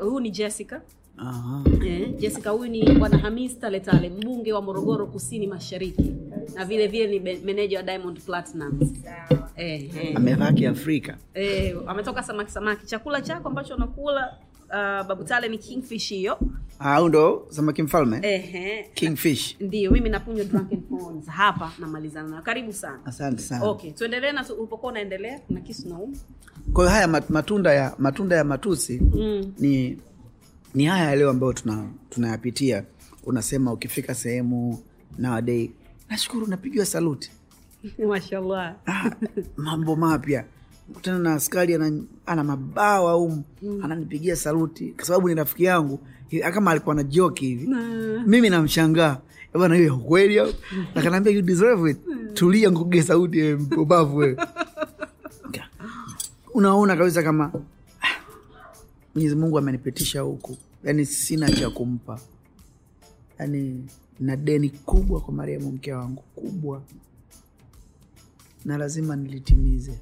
[SPEAKER 1] Huyu ni jessica
[SPEAKER 2] Aha.
[SPEAKER 1] Eh, Jessica huyu ni bwana Hamis Taletale, mbunge wa Morogoro Kusini Mashariki, na vile vile ni meneja wa Diamond Platnumz. Eh, eh.
[SPEAKER 2] amevaa kiafrika
[SPEAKER 1] Eh, ametoka samaki samaki. Chakula chako ambacho unakula uh, Babu Tale ni kingfish hiyo.
[SPEAKER 2] Ah, ndo samaki mfalme
[SPEAKER 1] Eh, eh.
[SPEAKER 2] kingfish
[SPEAKER 1] Ndio, mimi nakunywa drunken prawns hapa namalizana nayo. Karibu sana.
[SPEAKER 2] asante sana
[SPEAKER 1] Okay, tuendelee na ulipokuwa unaendelea na kisu na umu.
[SPEAKER 2] kwa hiyo haya matunda ya matunda ya matusi
[SPEAKER 1] Mm.
[SPEAKER 2] ni ni haya leo ambayo tuna tunayapitia. Unasema ukifika sehemu nowadays nashukuru napigiwa saluti.
[SPEAKER 1] Mashallah.
[SPEAKER 2] ah, mambo mapya. Kutana na askari ana, ana mabawa um ananipigia saluti. Kwa sababu ni rafiki yangu kama alikuwa na joki hivi.
[SPEAKER 1] Nah.
[SPEAKER 2] mimi namshangaa. Bana hiyo kweli akanaambia you deserve it. Tulia nguge sauti wewe mpumbavu wewe. Unaona kabisa kama mwenyezi mungu amenipitisha huku. Yaani sina cha kumpa. Yaani na deni kubwa kwa mariamu mke wangu kubwa. Na lazima nilitimize.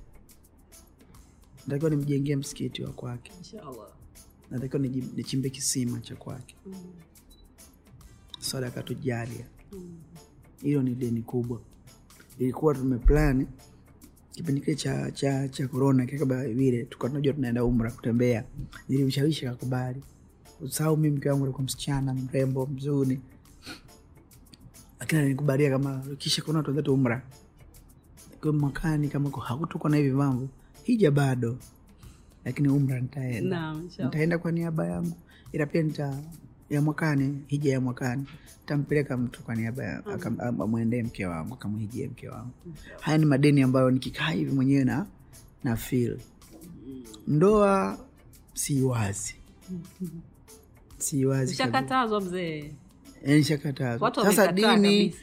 [SPEAKER 2] Natakiwa nimjengee msikiti wa kwake.
[SPEAKER 1] Inshallah.
[SPEAKER 2] natakiwa nichimbe kisima cha kwake. Sadaka tujalia hilo ni deni kubwa. Ilikuwa tumeplani kipindi kile cha cha cha korona kikaba vile tukawa tunajua tunaenda umra kutembea. Nilimshawishi kakubali usahau mi mke wangu alikuwa msichana mrembo mzuri lakini alinikubalia kama kisha kuna tuanze tu umra. Kwa mwakani kama ku- hakutokuwa na hivi mambo. Hija bado. Lakini umra nitaenda. Nitaenda kwa niaba yangu. Ila pia nita ya mwakani hija ya mwakani. Tampeleka mtu kwa niaba ya amwendee mke wangu akamhijie mke wangu. Haya ni madeni ambayo nikikaa hivi mwenyewe na na feel. Ndoa si wazi si wazi kabisa.
[SPEAKER 1] Ushakatazwa mzee.
[SPEAKER 2] Yaani sasa dini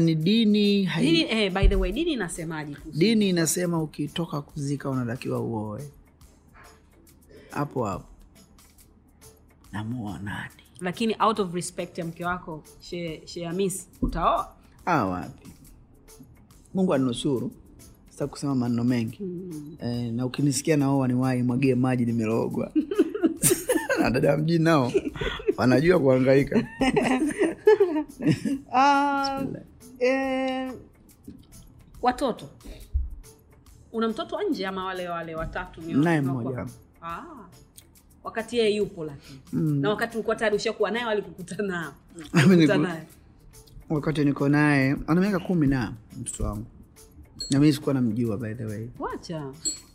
[SPEAKER 2] ni dini hai,
[SPEAKER 1] Dini, eh, by the way, dini inasemaje
[SPEAKER 2] dini inasema ukitoka kuzika unatakiwa uoe. Hapo hapo. Namuoa nani
[SPEAKER 1] lakini out of respect ya mke wako she, she utaoa?
[SPEAKER 2] Ah, wapi? Mungu anusuru sa kusema maneno mengi. Eh, na ukinisikia naoa niwai mwagie maji nimerogwa na dada mjini nao wanajua kuhangaika.
[SPEAKER 1] Uh, eh, watoto. Una mtoto nje ama wale wale watatu?
[SPEAKER 2] Naye mmoja.
[SPEAKER 1] ah, wakati yeye yupo lakini. Na wakati ulikuwa tayari ushakuwa naye walikukuta nao
[SPEAKER 2] wakati niko naye ana miaka kumi na mtoto wangu. Na mimi sikuwa namjua by the way.
[SPEAKER 1] Wacha.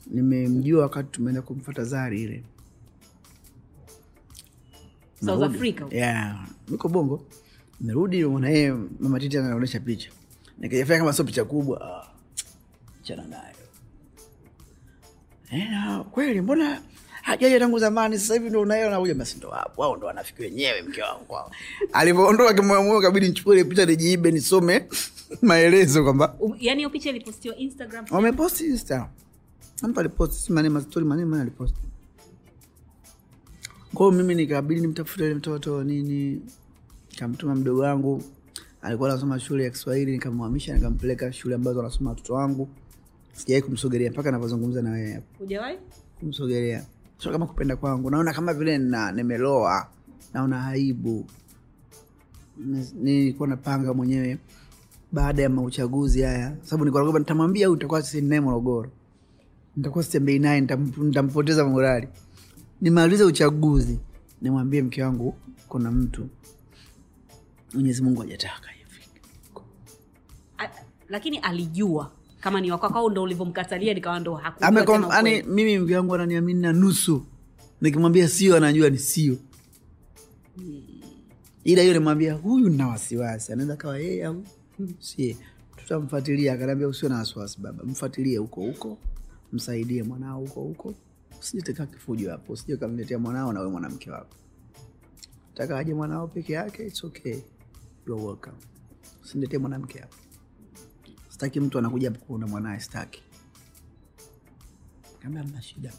[SPEAKER 2] Nimemjua wakati tumeenda kumfata zari ile.
[SPEAKER 1] South Africa
[SPEAKER 2] yeah. niko bongo. Merudi na yeye mama titi anaonyesha picha. Nikajafanya kama sio picha kubwa. Ah, chana nayo. Eh, kweli mbona hajaja tangu zamani sasa hivi ndo unayo nakuja basi ndo hapo wao ndo wanafiki wenyewe mke wangu kwao. alivyoondoka kimoyomoyo kabidi nichukue ile picha nijiibe nisome maelezo kwamba
[SPEAKER 1] yani hiyo picha ilipostiwa instagram
[SPEAKER 2] wameposti insta. Mtu aliposti si maneno mastori maneno maneno aliposti. Kwao mimi nikabidi nimtafute ile mtoto nini kamtuma mdogo wangu. Alikuwa anasoma shule ya kiswahili nikamhamisha nikampeleka shule ambazo anasoma watoto wangu. Sijawai kumsogelea mpaka anavyozungumza na wewe hapo,
[SPEAKER 1] hujawahi?
[SPEAKER 2] Kumsogelea sio kama kupenda kwangu. Naona kama vile nimeloa naona aibu. Ni- nilikuwa napanga mwenyewe baada ya mauchaguzi haya. Sababu naogopa nitamwambia huyu nitakuwa sisi morogoro nitakuwa sitembei naye nitam- nitampoteza morali. Nimalize uchaguzi nimwambie mke wangu kuna mtu. Mwenyezi mungu hajataka
[SPEAKER 1] lakini alijua kama ni wakwako au ndo ulivyomkatalia nikawa ndo hakujua
[SPEAKER 2] Amekom-
[SPEAKER 1] tena
[SPEAKER 2] yani
[SPEAKER 1] ukweli.
[SPEAKER 2] mimi mvi wangu ananiamini na nusu. Nikimwambia sio anajua ni sio. Ila hiyo nimwambia huyu na wasiwasi. Anaweza kawa yeye au? Sie tutamfuatilia akanaambia usio na wasiwasi baba. Mfuatilie huko huko. Msaidie mwanao huko huko. Usijiteka kifujo hapo. Usije kamletea mwanao na we mwanamke wako. Taka aje mwanao peke yake? Its okay. You're welcome. Usiniletee mwanamke hapo sitaki mtu anakuja kuona mwanaye sitaki. Mna shida.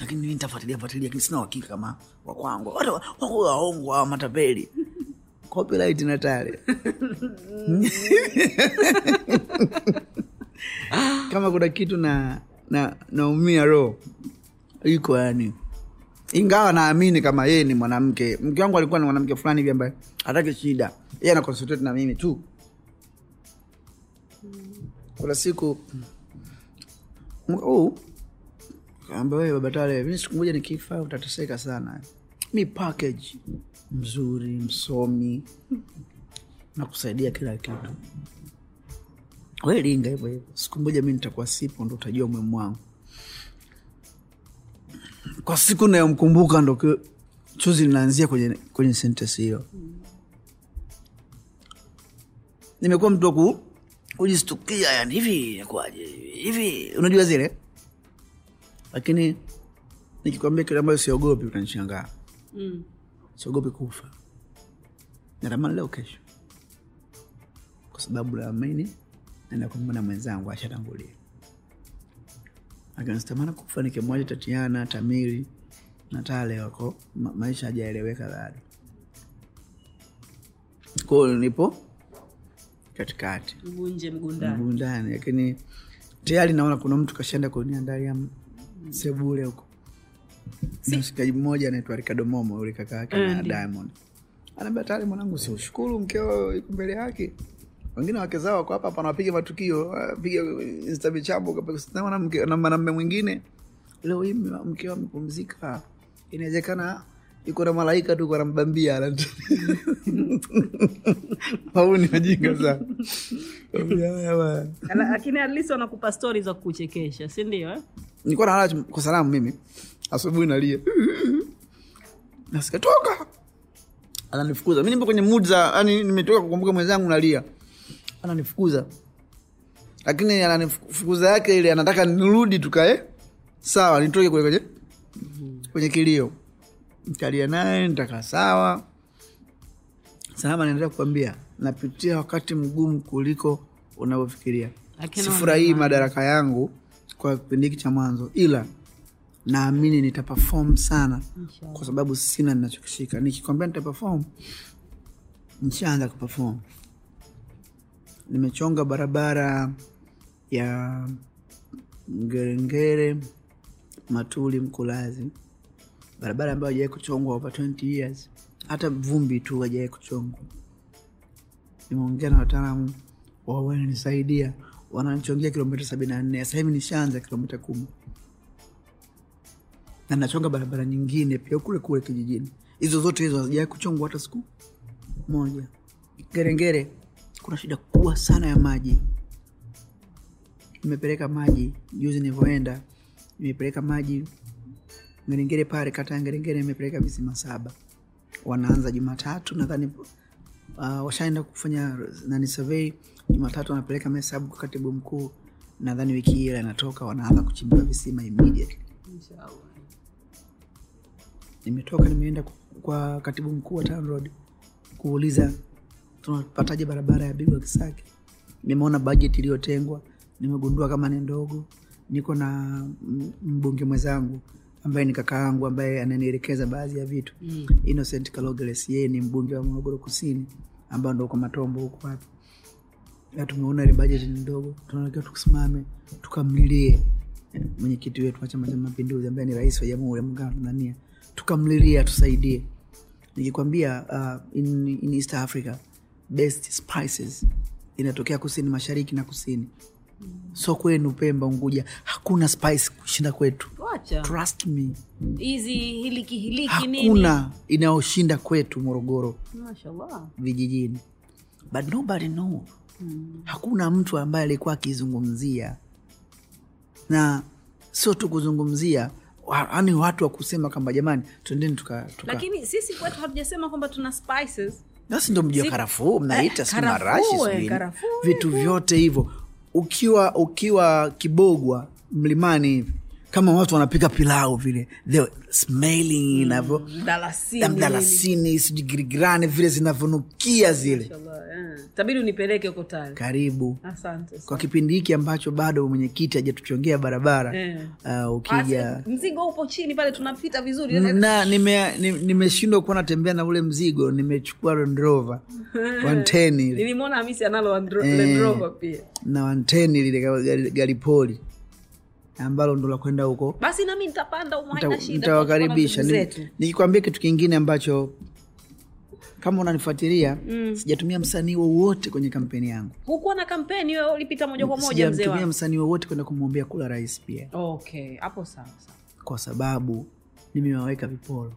[SPEAKER 2] Lakini mi nitafuatilia fuatilia lakini sina uhakika kama wakwangu wako waongo hawa matapeli. Copyright na tale kama kuna kitu na na naumia roho iko yani. Ingawa naamini kama yeye ni mwanamke. Mke wangu alikuwa ni mwanamke fulani hivi ambaye hataki shida. Yeye ana na mimi tu kuna siku mwaka huu kaambia mi siku moja nikifa utateseka sana. Mi package mzuri msomi nakusaidia kila kitu. Welinga hivyo hivyo. Siku moja mi nitakuwa sipo ndo utajua umuhimu wangu. Kwa siku nayomkumbuka ndo chuzi linaanzia kwenye, kwenye sentesi hiyo. Nimekuwa mtu wa ku yani hivi inakuwaje? Hivi unajua zile? Lakini nikikwambia kile ambayo siogopi utanishangaa.
[SPEAKER 1] Mm.
[SPEAKER 2] siogopi kufa. Natamani leo kesho. Kwa sababu naamini naenda kumwona mwenzangu ashatangulia. Lakini sitamani kufa nikimwaja tatiana Tamiri na tale wako ma- maisha hajaeleweka bado. Kwao nipo katikati.
[SPEAKER 1] Mguu nje mguu ndani
[SPEAKER 2] mguu ndani lakini tayari naona kuna mtu kashaenda kuniandalia sebule huko. Mshikaji mmoja anaitwa Ricardo Momo yule kaka yake
[SPEAKER 1] Eh,
[SPEAKER 2] na. Diamond. Anaambia tayari mwanangu si ushukuru mkeo iko mbele yake. Wengine wake zao wako hapa wanapiga matukio piga insta michambo mwanamke na mwanamme mwingine. Leo hii mkeo amepumzika inawezekana iko na malaika tu kanambambia au majinga sana.
[SPEAKER 1] Lakini at least wanakupa stori za kuchekesha sindio eh?
[SPEAKER 2] nilikuwa nalala kwa salamu mimi. Asubuhi nalia. Nasikatoka ananifukuza. Mi nipo kwenye za yani nimetoka kukumbuka mwenzangu nalia. Ananifukuza. Lakini ananifukuza yake ile anataka nirudi tukae sawa nitoke kule kwenye kwenye kilio nikalia naye nitakaa sawa. Salama naendelea kukwambia napitia wakati mgumu kuliko unavyofikiria. Sifurahii madaraka yangu kwa kipindi hiki cha mwanzo ila naamini nitapafom sana
[SPEAKER 1] Inshallah.
[SPEAKER 2] kwa sababu sina ninachokishika. Nikikwambia nitapafom nishaanza kupafom nimechonga barabara ya ngerengere matuli mkulazi barabara ambayo hajawai kuchongwa over 20 years. Hata vumbi tu hajawai kuchongwa. Nimeongea na wataalamu wao wananisaidia. Kilomita sabini na nne. Sahivi nishaanza kilomita kumi. Na nachonga barabara nyingine pia kule kule kijijini. Hizo zote hizo hazijawai kuchongwa hata siku moja. Gerengere kuna shida kubwa sana ya maji. Nimepeleka maji juzi nilivyoenda. Nimepeleka maji ngerengere pale kata ya ngerengere imepeleka visima saba. Wanaanza jumatatu nadhani uh, washaenda kufanya nani survey. Jumatatu wanapeleka mahesabu kwa katibu mkuu. Nadhani wiki hii ile anatoka wanaanza kuchimbiwa visima immediately. Nimetoka nimeenda kwa katibu mkuu wa TANROADS kuuliza tunapataje barabara ya Bigwa Kisaki. Nimeona bajeti iliyotengwa, nimegundua kama ni ndogo. Niko na mbunge mwenzangu ambaye ni kaka yangu ambaye ananielekeza baadhi ya vitu
[SPEAKER 1] Mm.
[SPEAKER 2] Innocent Kalogeles, yeye ni mbunge wa Morogoro Kusini ambao ndo kwa Matombo huko wapi. Na tumeona ile bajeti ni ndogo, tunatakiwa tukusimame tukamlilie mwenyekiti wetu wa Chama cha Mapinduzi ambaye ni rais wa Jamhuri ya Muungano wa Tanzania, tukamlilie atusaidie. Nikikwambia uh, in, in East Africa best spices inatokea kusini mashariki na kusini, so kwenu Pemba, Unguja. Hakuna spice kushinda kwetu.
[SPEAKER 1] wacha.
[SPEAKER 2] Trust me,
[SPEAKER 1] hizi hiliki hiliki nini?
[SPEAKER 2] Hakuna inayoshinda kwetu Morogoro.
[SPEAKER 1] Mashallah.
[SPEAKER 2] Vijijini, but nobody know. Hakuna mtu ambaye alikuwa akizungumzia. Na sio tu kuzungumzia yani watu wa kusema kwamba jamani twendeni tuka, tuka.
[SPEAKER 1] lakini sisi kwetu hatujasema kwamba tuna spices.
[SPEAKER 2] Nasi ndo mji wa karafuu mnaita
[SPEAKER 1] Eh,
[SPEAKER 2] si marashi vitu vyote hivyo ukiwa ukiwa kibogwa mlimani hivi kama watu wanapika pilau vile the smelling inavyo
[SPEAKER 1] mdalasini
[SPEAKER 2] mdalasini sijui girigirani vile zinavyonukia zile.
[SPEAKER 1] Eh. tabidi unipeleke huko tale
[SPEAKER 2] karibu.
[SPEAKER 1] Asante
[SPEAKER 2] kwa kipindi hiki ambacho bado mwenyekiti hajatuchongea barabara
[SPEAKER 1] yeah.
[SPEAKER 2] uh, ukija
[SPEAKER 1] mzigo upo chini pale tunapita vizuri.
[SPEAKER 2] Na nimeshindwa nime, kuwa natembea na ule mzigo nimechukua 110 ile
[SPEAKER 1] nilimwona hamisi analo Landro-
[SPEAKER 2] Eh.
[SPEAKER 1] Pia.
[SPEAKER 2] Na 110 lile gari- poli. Ambalo ndo la kwenda huko.
[SPEAKER 1] Basi nami nitapanda
[SPEAKER 2] nitawakaribisha. nikikwambia kitu kingine ambacho kama unanifuatilia sijatumia msanii wowote kwenye kampeni yangu.
[SPEAKER 1] Hukuwa na kampeni wewe ulipita moja kwa moja mzee
[SPEAKER 2] msanii wowote kwenda kumwombea kula rais pia.
[SPEAKER 1] Okay hapo sawa sawa.
[SPEAKER 2] Kwa sababu nimewaweka viporo.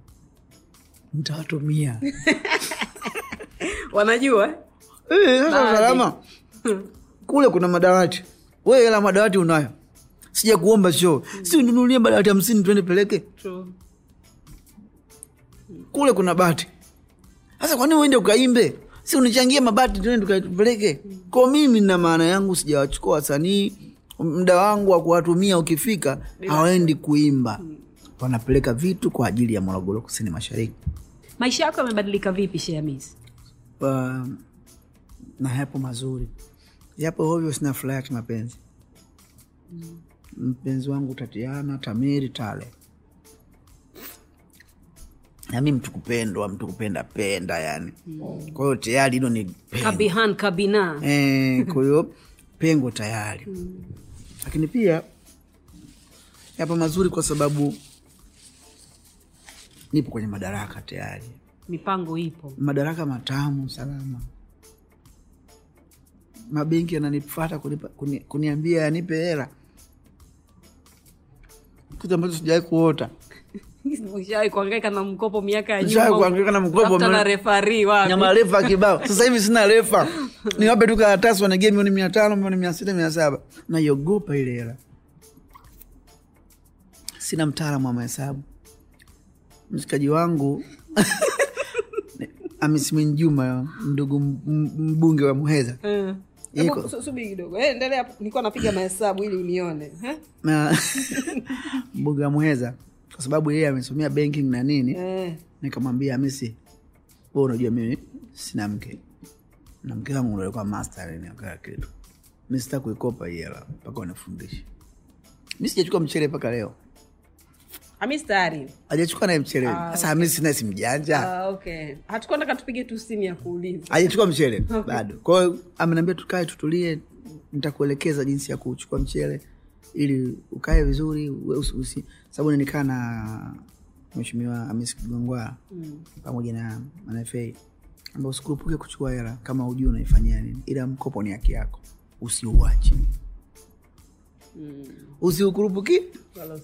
[SPEAKER 2] Nitawatumia
[SPEAKER 1] wanajua? Eh?
[SPEAKER 2] Eh, sasa salama. Kule kuna madawati. We hela madawati unayo? Sija kuomba show si ununulie madawati hamsini tuende peleke?
[SPEAKER 1] True.
[SPEAKER 2] kule kuna bati. Sasa kwanini uende ukaimbe? Si unichangie mabati tuende tukapeleke? Ko mimi na maana yangu sijawachukua wasanii. Mda wangu wa kuwatumia ukifika hawaendi kuimba. Wanapeleka vitu kwa ajili ya morogoro kusini mashariki.
[SPEAKER 1] Maisha yako yamebadilika vipi sheamis
[SPEAKER 2] uh, na yapo mazuri. Yapo hovyo sina furaha ya kimapenzi mpenzi wangu tatiana tamiri tale. Nami mtu kupendwa mtu kupenda penda yani. Kwa hiyo tayari hilo ni
[SPEAKER 1] kabihan kabina.
[SPEAKER 2] E, kwa hiyo pengo tayari. Lakini pia yapo mazuri kwa sababu nipo kwenye madaraka tayari
[SPEAKER 1] mipango ipo.
[SPEAKER 2] Madaraka matamu salama. Mabenki yananifata kuni, kuniambia yanipe hela. Kitu ambacho sijawai kuota.
[SPEAKER 1] Ushawai kuangaika na mkopo miaka ya nyuma?
[SPEAKER 2] kuhangaika na mkopo,
[SPEAKER 1] na refari wapi?
[SPEAKER 2] Na marefa kibao. Sasa hivi sina refa. Niwape tu karatasi wanagea milioni mia tano milioni mia sita mia saba. Naiogopa ile hela. Sina mtaalamu wa mahesabu. Mshikaji wangu amismin juma ndugu mbunge wa muheza
[SPEAKER 1] Eh. Subiri kidogo Eh, endelea hapo. nilikuwa napiga mahesabu ili unione Eh?
[SPEAKER 2] mbunge wa muheza kwa sababu yeye amesomea banking na nini
[SPEAKER 1] Eh.
[SPEAKER 2] nikamwambia misi we unajua mimi sina mke na mke wangu ndo alikuwa master ni kila kitu mi sita kuikopa hela mpaka unifundishe mi sijachukua mchele mpaka leo
[SPEAKER 1] Hamisi tayari?
[SPEAKER 2] Ajachukua naye mchele.
[SPEAKER 1] Ah,
[SPEAKER 2] sasa hamisi sina si mjanja.
[SPEAKER 1] Ah, okay. Hatukuwa nataka tupige tu simu ya kuuliza.
[SPEAKER 2] Hajachukua mchele bado. Kwa hiyo ameniambia tukae tutulie nitakuelekeza jinsi ya kuchukua mchele ili ukae vizuri usi- sababu nilikaa na mheshimiwa hamis mm, pamoja na manafei ambao usikurupuke kuchukua hela kama ujui unaifanyia nini ila mkopo ni haki yako usiuache usiukurupuki?
[SPEAKER 1] Wala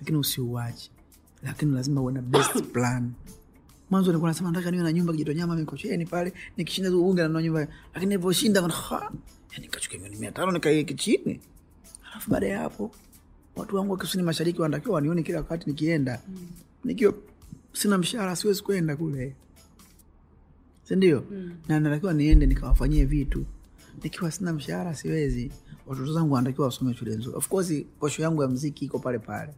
[SPEAKER 2] lakini usiuache lakini lazima uwe na best plan. Mwanzo nilikuwa nasema nataka niwe na nyumba kijitonyama mikocheni pale nikishinda tu unge nanua nyumba. Lakini nilivyoshinda kana, nikachukua milioni mia tano nikaiweke chini. Alafu baada ya hapo watu wangu wa kusini mashariki wanatakiwa wanione kila wakati nikienda. Nikiwa sina mshahara siwezi kwenda kule. Sindio na natakiwa niende nikawafanyie vitu. Nikiwa sina mshahara siwezi watoto zangu wanatakiwa wasome shule nzuri. Of course posho yangu ya mziki iko pale pale.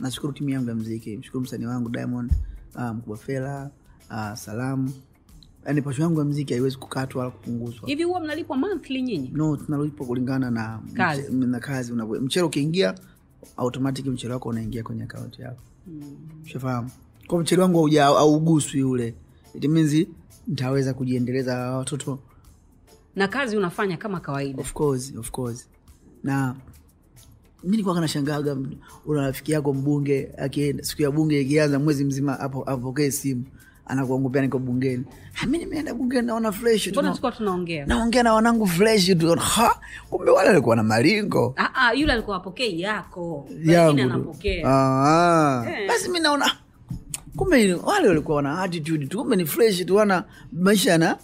[SPEAKER 2] Nashukuru timu yangu ya mziki mshukuru msanii wangu diamond uh, mkubwa fela uh, salamu yani posho yangu ya mziki haiwezi kukatwa wala kupunguzwa.
[SPEAKER 1] Hivi huwa mnalipwa monthly nyinyi?
[SPEAKER 2] No tunalipwa kulingana na
[SPEAKER 1] Kazi.
[SPEAKER 2] mche- na kazi unavyo- mchero ukiingia automatic mchele wako unaingia kwenye akaunti yako. Shafahamu kwa mchele wangu auguswi ule. It means nitaweza kujiendeleza watoto
[SPEAKER 1] na kazi unafanya kama kawaida.
[SPEAKER 2] Of course, of course. na mi nikuwa nashangaga una rafiki yako mbunge akienda siku ya bunge ikianza mwezi mzima apokee simu anakuangupia niko bungeni. "Ah, mi nimeenda bungeni naona fresh na-
[SPEAKER 1] tunaongea?
[SPEAKER 2] Naongea na wanangu fresh tu ha kumbe wale alikuwa na maringo.
[SPEAKER 1] Ah, ah, yule alikuwa apokei yako.
[SPEAKER 2] Yangu Ah.
[SPEAKER 1] Eh.
[SPEAKER 2] basi mi naona kumbe wale walikuwa wana attitude tu kumbe ni fresh tu wana maisha yana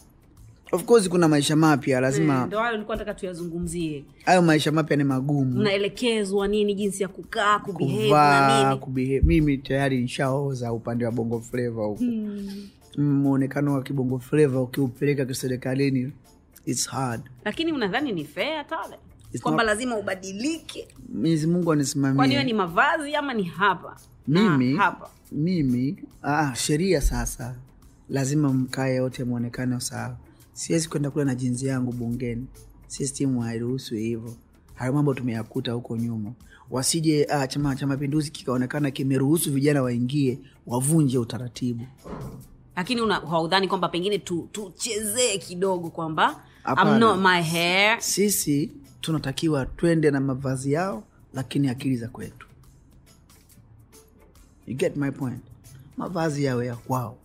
[SPEAKER 2] of course kuna maisha mapya
[SPEAKER 1] Eh,
[SPEAKER 2] lazima
[SPEAKER 1] ndio hayo nilikuwa nataka tuyazungumzie.
[SPEAKER 2] Hayo maisha mapya ni magumu.
[SPEAKER 1] Mnaelekezwa nini jinsi ya kukaa kubehave na
[SPEAKER 2] kuvaa
[SPEAKER 1] nini?
[SPEAKER 2] kubehave. mimi tayari nishaoza upande wa bongo fleva huko. Mwonekano wa kibongo fleva ukiupeleka kiserikalini its hard.
[SPEAKER 1] Lakini unadhani ni fair tale kwamba
[SPEAKER 2] not-
[SPEAKER 1] lazima ubadilike?
[SPEAKER 2] Mwenyezi mungu anisimamie.
[SPEAKER 1] Ni mavazi ama ni hapa?
[SPEAKER 2] Mimi?
[SPEAKER 1] Hapa.
[SPEAKER 2] Mimi? Ah, sheria sasa. Lazima mkae wote mwonekano sawa siwezi kwenda kule na jinsi yangu bungeni. System hairuhusu hivyo. Hayo mambo tumeyakuta huko nyuma. Wasije ah, chama cha mapinduzi kikaonekana kimeruhusu vijana waingie wavunje utaratibu.
[SPEAKER 1] Lakini una- haudhani kwamba pengine tu- tuchezee kidogo kwamba
[SPEAKER 2] Hapana.
[SPEAKER 1] I'm not my hair.
[SPEAKER 2] Sisi tunatakiwa twende na mavazi yao lakini akili za kwetu. You get my point? Mavazi yawe ya kwao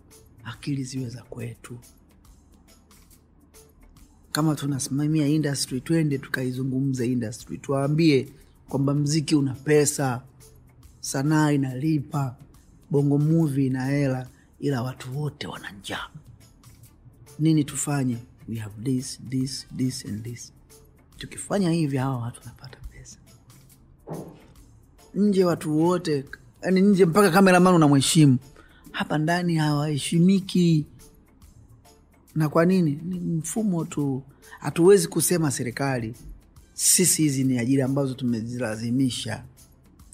[SPEAKER 2] akili ziwe za kwetu kama tunasimamia industry twende tukaizungumze industry tuwaambie kwamba mziki una pesa sanaa inalipa bongo movie ina hela ila watu wote wana njaa. Nini tufanye? We have this this this and this. Tukifanya hivi hawa watu wanapata pesa. Nje watu wote yani nje mpaka kameraman unamheshimu. Hapa ndani hawaheshimiki na kwa nini? Ni mfumo tu. Hatuwezi kusema serikali sisi hizi ni ajira ambazo tumezilazimisha.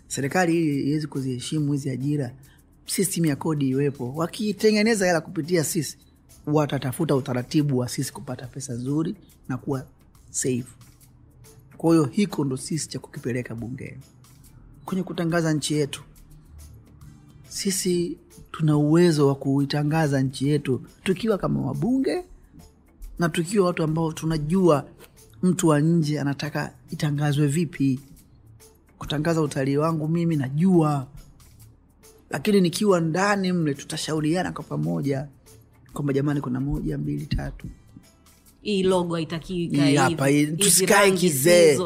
[SPEAKER 2] Serikali hii iwezi kuziheshimu hizi ajira. Sistemu ya kodi iwepo. Wakitengeneza hela kupitia sisi watatafuta utaratibu wa sisi kupata pesa nzuri na kuwa safe. Kwa hiyo hiko ndo sisi cha kukipeleka bungeni. Kwenye kutangaza nchi yetu sisi tuna uwezo wa kuitangaza nchi yetu tukiwa kama wabunge na tukiwa watu ambao tunajua mtu wa nje anataka itangazwe vipi. Kutangaza utalii wangu mimi najua. Lakini nikiwa ndani mle tutashauriana kwa pamoja kwamba jamani kuna moja mbili tatu.
[SPEAKER 1] Hii logo haitakiwi
[SPEAKER 2] hapa
[SPEAKER 1] hivi.
[SPEAKER 2] hii,
[SPEAKER 1] Hizi
[SPEAKER 2] tusikae kizee.
[SPEAKER 1] eh.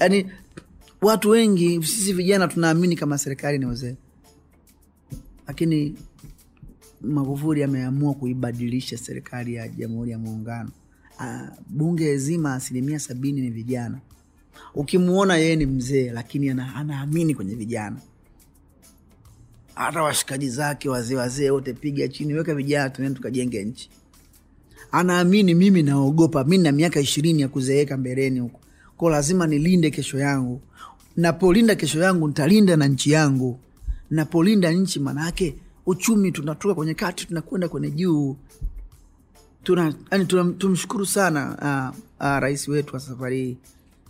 [SPEAKER 2] yaani watu wengi sisi vijana tunaamini kama serikali ni wazee lakini magufuli ameamua kuibadilisha serikali ya jamhuri ya muungano. Ah, bunge zima asilimia sabini ni vijana. Ukimwona yeye ni mzee lakini ana- anaamini kwenye vijana. Hata washikaji zake wazee wazee wote piga chini weka vijana tuende tukajenge nchi. Anaamini mimi naogopa mi na miaka ishirini ya kuzeeka mbeleni huko. Ko lazima nilinde kesho yangu. Napolinda kesho yangu ntalinda na nchi yangu napolinda nchi manake uchumi tunatoka kwenye kati tunakwenda kwenye juu. Tumshukuru sana uh, uh, rais wetu wa safari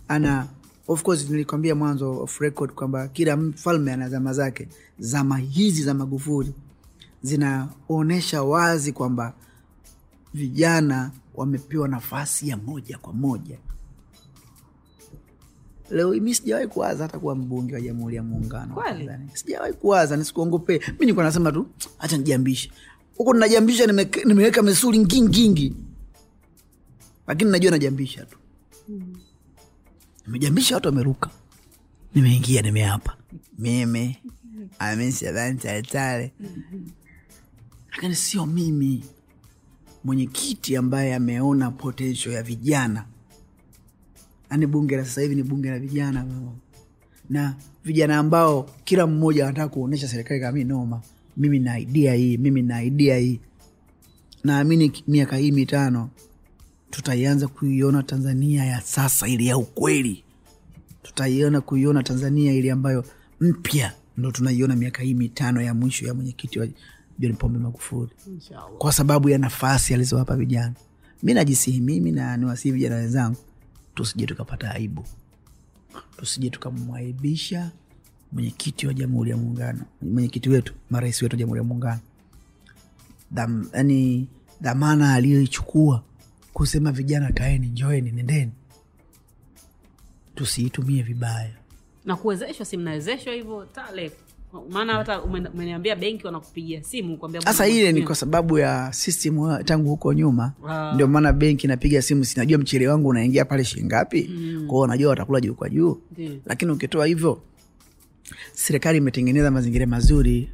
[SPEAKER 2] ana of course nilikwambia mwanzo of record kwamba kila mfalme ana zama zake. Zama hizi za magufuli zinaonyesha wazi kwamba vijana wamepewa nafasi ya moja kwa moja leo mi sijawahi kuwaza hata kuwa mbunge wa jamhuri ya muungano wa sijawahi kuwaza nisikuongopee. Mi nikuwa nasema tu hacha nijambishe huku ninajambisha nimeweka nimeweka misuri ngingingi lakini najua najambisha tu. Nimejambisha watu wameruka. Nimeingia nimeapa. Mimi amishavantaletale lakini sio mimi. Mwenyekiti ambaye ameona potensho ya vijana yaani bunge la sasa hivi ni bunge la vijana na vijana ambao kila mmoja anataka kuonyesha serikali kama noma mimi na idea hii mimi na idea hii. Naamini miaka hii mitano tutaianza kuiona tanzania ya sasa ili ya ukweli. Tutaiona kuiona tanzania ili ambayo mpya ndo tunaiona miaka hii mitano ya mwisho ya mwenyekiti wa john pombe magufuli. Kwa sababu ya nafasi alizowapa vijana. Mi najisihi mimi na niwasihi vijana wenzangu tusije tukapata aibu. Tusije tukamwaibisha mwenyekiti wa jamhuri ya muungano mwenyekiti wetu marais wetu wa jamhuri ya muungano. Yani dhamana aliyoichukua kusema vijana kaeni njoeni nendeni. Tusiitumie vibaya.
[SPEAKER 1] Na kuwezeshwa si mnawezeshwa hivyo tale maana hata umeniambia benki wanakupigia simu kuambia
[SPEAKER 2] sasa ile ni kwa sababu ya system tangu huko nyuma
[SPEAKER 1] wow.
[SPEAKER 2] ndio maana benki napiga simu sinajua mchele wangu unaingia pale shingapi mm. kwao wanajua watakula juu kwa juu lakini ukitoa hivyo serikali imetengeneza mazingira mazuri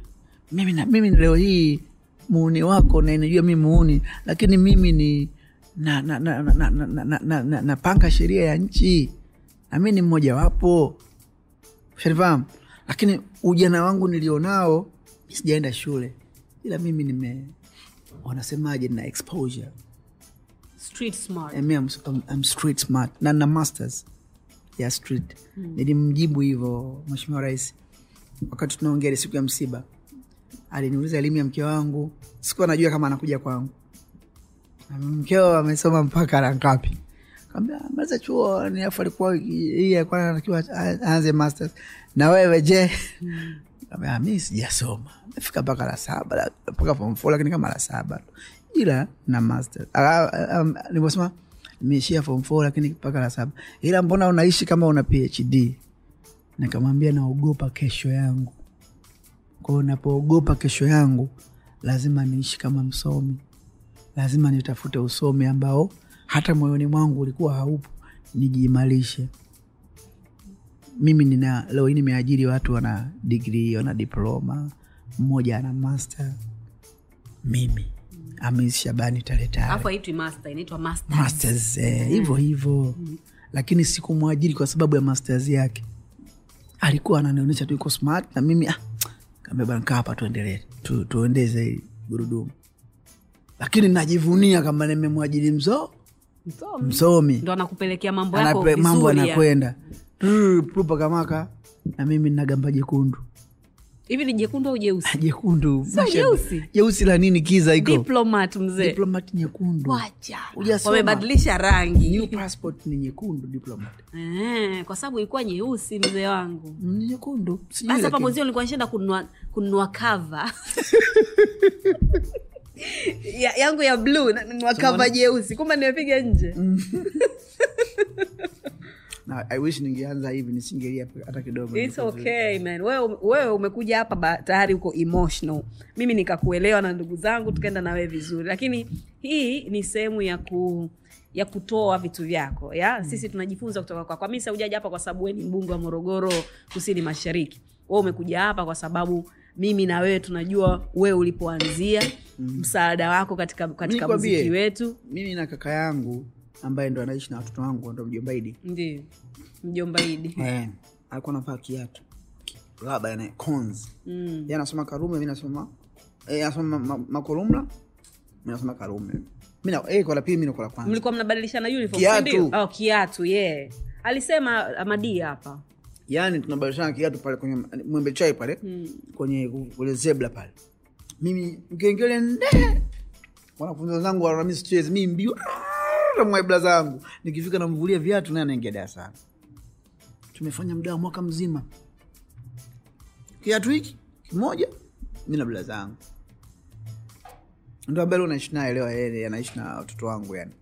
[SPEAKER 2] mimi, na, mimi leo hii muuni wako na inajua mi muuni lakini mimi ni na na na na, na, na, na, na, na, sheria ya nchi na mi ni mmojawapo shanifahamu lakini ujana wangu nilionao sijaenda shule. Ila mimi nime wanasemaje na exposure.
[SPEAKER 1] Street smart.
[SPEAKER 2] I mean, I'm, I'm, I'm street smart. Na na masters ya street. Nilimjibu hivyo mweshimiwa rais wakati tunaongea ile siku ya msiba. Aliniuliza elimu ya mke wangu? Sikuwa najua kama anakuja kwangu. Mkeo amesoma mpaka la ngapi kaambia maliza chuo ni afu alikuwa hii alikuwa aanze masters. Na wewe je? Kaambia mi sijasoma. Mefika mpaka la saba mpaka form four lakini kama la saba ila na masters. Ah, ah, um, nilivyosema nimeishia form four lakini mpaka la saba. Ila mbona unaishi kama una phd nikamwambia naogopa kesho yangu. Kwao napoogopa kesho yangu lazima niishi kama msomi. Lazima nitafute usomi ambao hata moyoni mwangu ulikuwa haupo nijiimarishe. Mimi nina leo hii nimeajiri watu wana digrii wana diploma mmoja ana master. Mimi amis shabani taletare
[SPEAKER 1] alafu haitwi master inaitwa master
[SPEAKER 2] masters eh, hivyo lakini sikumwajiri kwa sababu ya masters yake. Alikuwa ananionyesha tu iko smart na mimi ah, kaambia hapa tuendelee. Tu, tuendeze gurudumu. Lakini najivunia kama nimemwajiri mso
[SPEAKER 1] Msomi.
[SPEAKER 2] msomi.
[SPEAKER 1] Ndo anakupelekea mambo yako
[SPEAKER 2] Anape- mambo anakwenda pupa kamaka. Na mimi nagamba jekundu.
[SPEAKER 1] Hivi ni jekundu au jeusi?
[SPEAKER 2] Jekundu.
[SPEAKER 1] Jeusi.
[SPEAKER 2] jeusi la nini kiza iko?
[SPEAKER 1] Diplomat mzee.
[SPEAKER 2] Diplomat nyekundu.
[SPEAKER 1] Wacha. Wamebadilisha rangi.
[SPEAKER 2] New passport ni nyekundu diplomat.
[SPEAKER 1] Eh, kwa sababu ilikuwa nyeusi mzee wangu.
[SPEAKER 2] Ni nyekundu.
[SPEAKER 1] Sasa hapa mwenzio nilikuwa nishaenda kununua kununua kava ya, yangu ya bluu wakava jeusi kumbe nimepiga nje.
[SPEAKER 2] Na i wish ningeanza hivi nisingelia hata kidogo.
[SPEAKER 1] It's okay man. Wewe, wewe umekuja hapa tayari uko emotional. Mimi nikakuelewa na ndugu zangu tukaenda na wewe vizuri. Lakini hii ni sehemu ya ku ya kutoa vitu vyako ya? Sisi tunajifunza kutoka kwako. Kwa mi saujaja hapa kwa sababu we ni mbunge wa morogoro kusini mashariki. We umekuja hapa kwa sababu mimi na wewe tunajua wewe ulipoanzia msaada wako katika katika muziki wetu.
[SPEAKER 2] mimi na kaka yangu ambaye ndo anaishi na watoto wangu ndo mjombaidi
[SPEAKER 1] ndio mjomba idi.
[SPEAKER 2] Eh, alikuwa navaa kiatu. Labda yana cons
[SPEAKER 1] mm.
[SPEAKER 2] ye anasoma karume mi nasoma eh, anasoma ma, ma, mi nasoma karume. Mi na- eh, pili mi kwanza.
[SPEAKER 1] Mlikuwa mnabadilishana uniform
[SPEAKER 2] Kiatu.
[SPEAKER 1] oh, kiatu yeah. Alisema amadia hapa
[SPEAKER 2] yaani tunabadilishana kiatu pale kwenye mwembe chai pale kwenye kule zebla pale. Mimi mkengele nde! Wanafunzi wenzangu wanami sichezi mi mbio mwaibla zangu nikifika namvulia viatu naye anaingia darasani tumefanya muda wa mwaka mzima. Kiatu hiki kimoja mi na bla zangu ndo ambaye unaishi naye leo yeye anaishi na watoto wangu yani.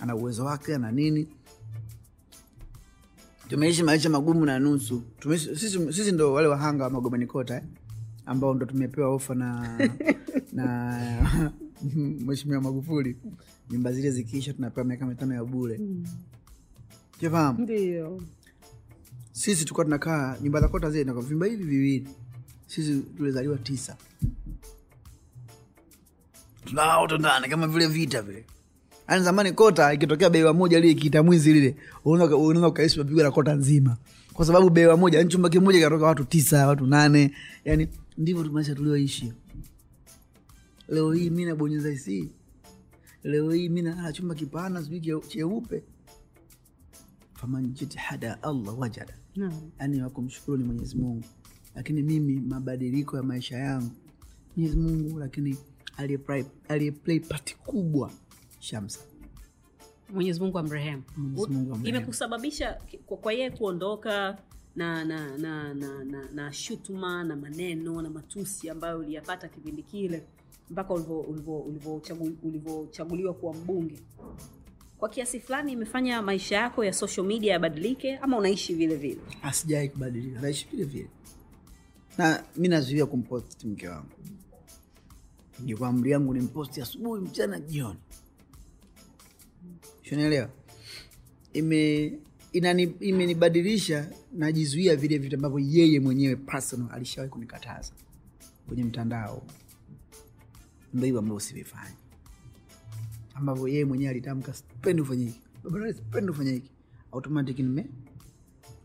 [SPEAKER 2] Ana uwezo wake ana nini tumeishi maisha magumu na nusu. Tumeishi- sisi, sisi ndo wale wahanga wa magomeni kota eh? ambao ndo tumepewa ofa na na mheshimiwa magufuli. Nyumba zile zikiisha tunapewa miaka mitano ya bure. Fahamu
[SPEAKER 1] ndio.
[SPEAKER 2] Sisi tulikuwa tunakaa nyumba za kota zile vimba hivi viwili. Sisi tulizaliwa tisa. Tunaoto ndani kama vile vita vile yaani zamani kota ikitokea bewa moja lile kiita mwizi lile unaweza ukaishi mapigwa na kota nzima. Kwa sababu bewa moja yani chumba kimoja kinatoka watu tisa watu nane yani ndivyo maisha tulioishi. Leo hii mi nabonyeza isi leo hii mi nalala chumba kipana sijui cheupe faman allah wajada. Yani wakumshukuru ni mwenyezi mungu. Lakini mimi mabadiliko ya maisha yangu. Mwenyezi mungu lakini aliyeplay pati kubwa shamsa.
[SPEAKER 1] Mwenyezi mungu amrehemu. Imekusababisha kwa, yeye kuondoka na na na na, na, na shutuma na maneno na matusi ambayo uliyapata kipindi kile mpaka ulivyo- ulivyo- ulivyochaguliwa kuwa mbunge. Kwa kiasi fulani imefanya maisha yako ya social media yabadilike ama unaishi vile vile?
[SPEAKER 2] Asijai kubadilika naishi vile vile. Na mi nazuia kumposti mke wangu. Ndio kwa amri yangu ni mposti asubuhi mchana jioni shanaelewa ime inani- imenibadilisha najizuia vile vitu ambavyo yeye mwenyewe personal alishawahi kunikataza kwenye mtandao. Ndo hivyo ambavyo sivifanya ambavyo yeye mwenyewe alitamka sipendi ufanye hiki. Sipendi ufanye hiki. Automatic nime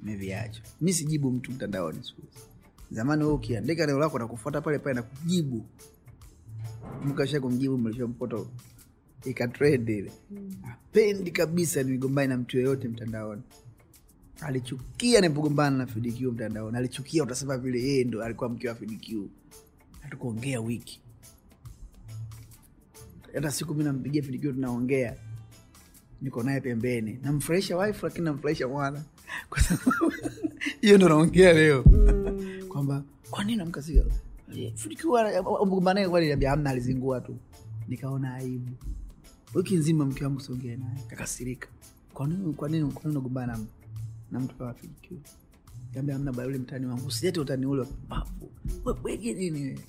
[SPEAKER 2] nimeviacha. Mi sijibu mtu mtandaoni siku zamani wewe ukiandika neno lako nakufuata pale pale na kujibu. Mkasha ikatrend ile apendi kabisa nigombani na mtu yoyote mtandaoni alichukia nipogombana na FDQ mtandaoni alichukia utasema vile yeye ndo alikuwa mke wa FDQ hatukuongea wiki hata siku mi nampigia FDQ tunaongea niko naye pembeni namfurahisha wife lakini namfurahisha mwana kwa sababu hiyo ndo naongea leo kwamba kwa nini namkasiga mgombanae kwani niambia amna alizingua tu nikaona aibu wiki nzima mke wangu siongee naye kakasirika. Kwa nini kwa nini kwa nini unagombana na- mtu? Kama kaambia amna baya ule mtani wangu. Usilete utani ule wa pumbavu. Nini wewe?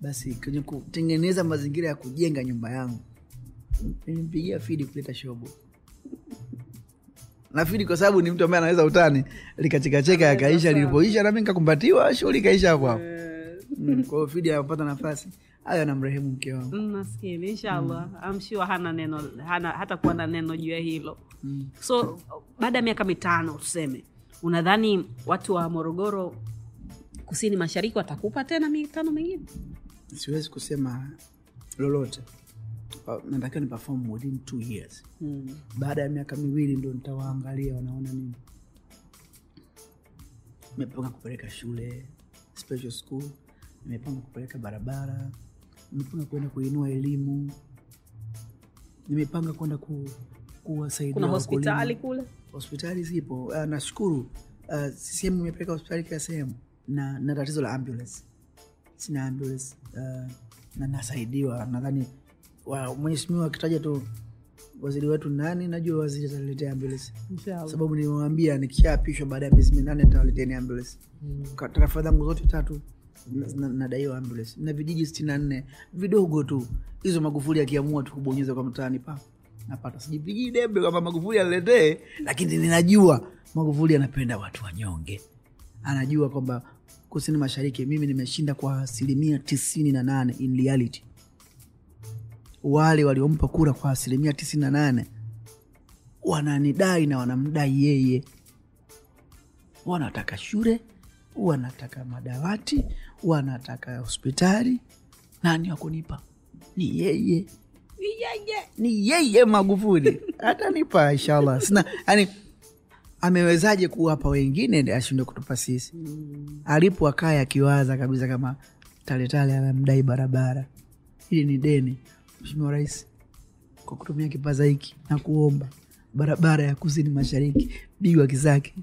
[SPEAKER 2] basi kwenye kutengeneza mazingira ya kujenga nyumba yangu nimempigia fidi kuleta shobo. Na fidi kwa sababu ni mtu ambaye anaweza utani likachekacheka yakaisha lilipoisha nami nikakumbatiwa shughuli ikaisha hapo hapo. Mm, kwa hiyo fidi anapata nafasi hayo anamrehemu mke wangu.
[SPEAKER 1] Mm, maskini inshallah. Mm. sure hana neno hana hata kuwa na neno juu ya hilo. So baada ya miaka mitano tuseme unadhani watu wa morogoro kusini mashariki watakupa tena mitano mingine?
[SPEAKER 2] Siwezi kusema lolote. Uh, natakiwa ni perform within two years.
[SPEAKER 1] Mm.
[SPEAKER 2] baada ya miaka miwili ndo nitawaangalia wanaona nini? Nimepanga kupeleka shule special school nimepanga kupeleka barabara nimepanga kwenda kuinua elimu. Nimepanga kwenda ku, kuwasaidia
[SPEAKER 1] kuna hospitali kule?
[SPEAKER 2] Hospitali zipo. Uh, nashukuru. Uh, sehemu imepeleka hospitali kila sehemu na na tatizo la ambulance. Sina ambulance. Uh, na nasaidiwa. Nadhani wa- mheshimiwa akitaja tu waziri wetu nani najua waziri ataletea ambulance. Sababu nimewambia nikishaapishwa baada ya miezi minane nitawaleteni ambulance. Mm. tarafa zangu zote tatu nadaiwa ambulance. Na vijiji sitini na nne vidogo tu. Hizo magufuli akiamua tu kubonyeza kwa mtaani pa napata. Sijipigii debe kwamba magufuli aniletee lakini ninajua magufuli anapenda watu wanyonge. Anajua kwamba kusini mashariki mimi nimeshinda kwa asilimia tisini na nane in reality. Wale waliompa kura kwa asilimia tisini na nane wananidai na wanamdai yeye. Wanataka shule wanataka madawati wanataka hospitali. Nani wakunipa ni yeye. Ni yeye. Magufuli. Atanipa inshallah. Sina yani amewezaje kuwapa wengine ashinde kutupa sisi? Alipo akaya akiwaza kabisa kama taletale anamdai barabara. Hili ni deni. Mheshimiwa rais kwa kutumia kipaza hiki na kuomba barabara ya kusini mashariki bigwa kizaki,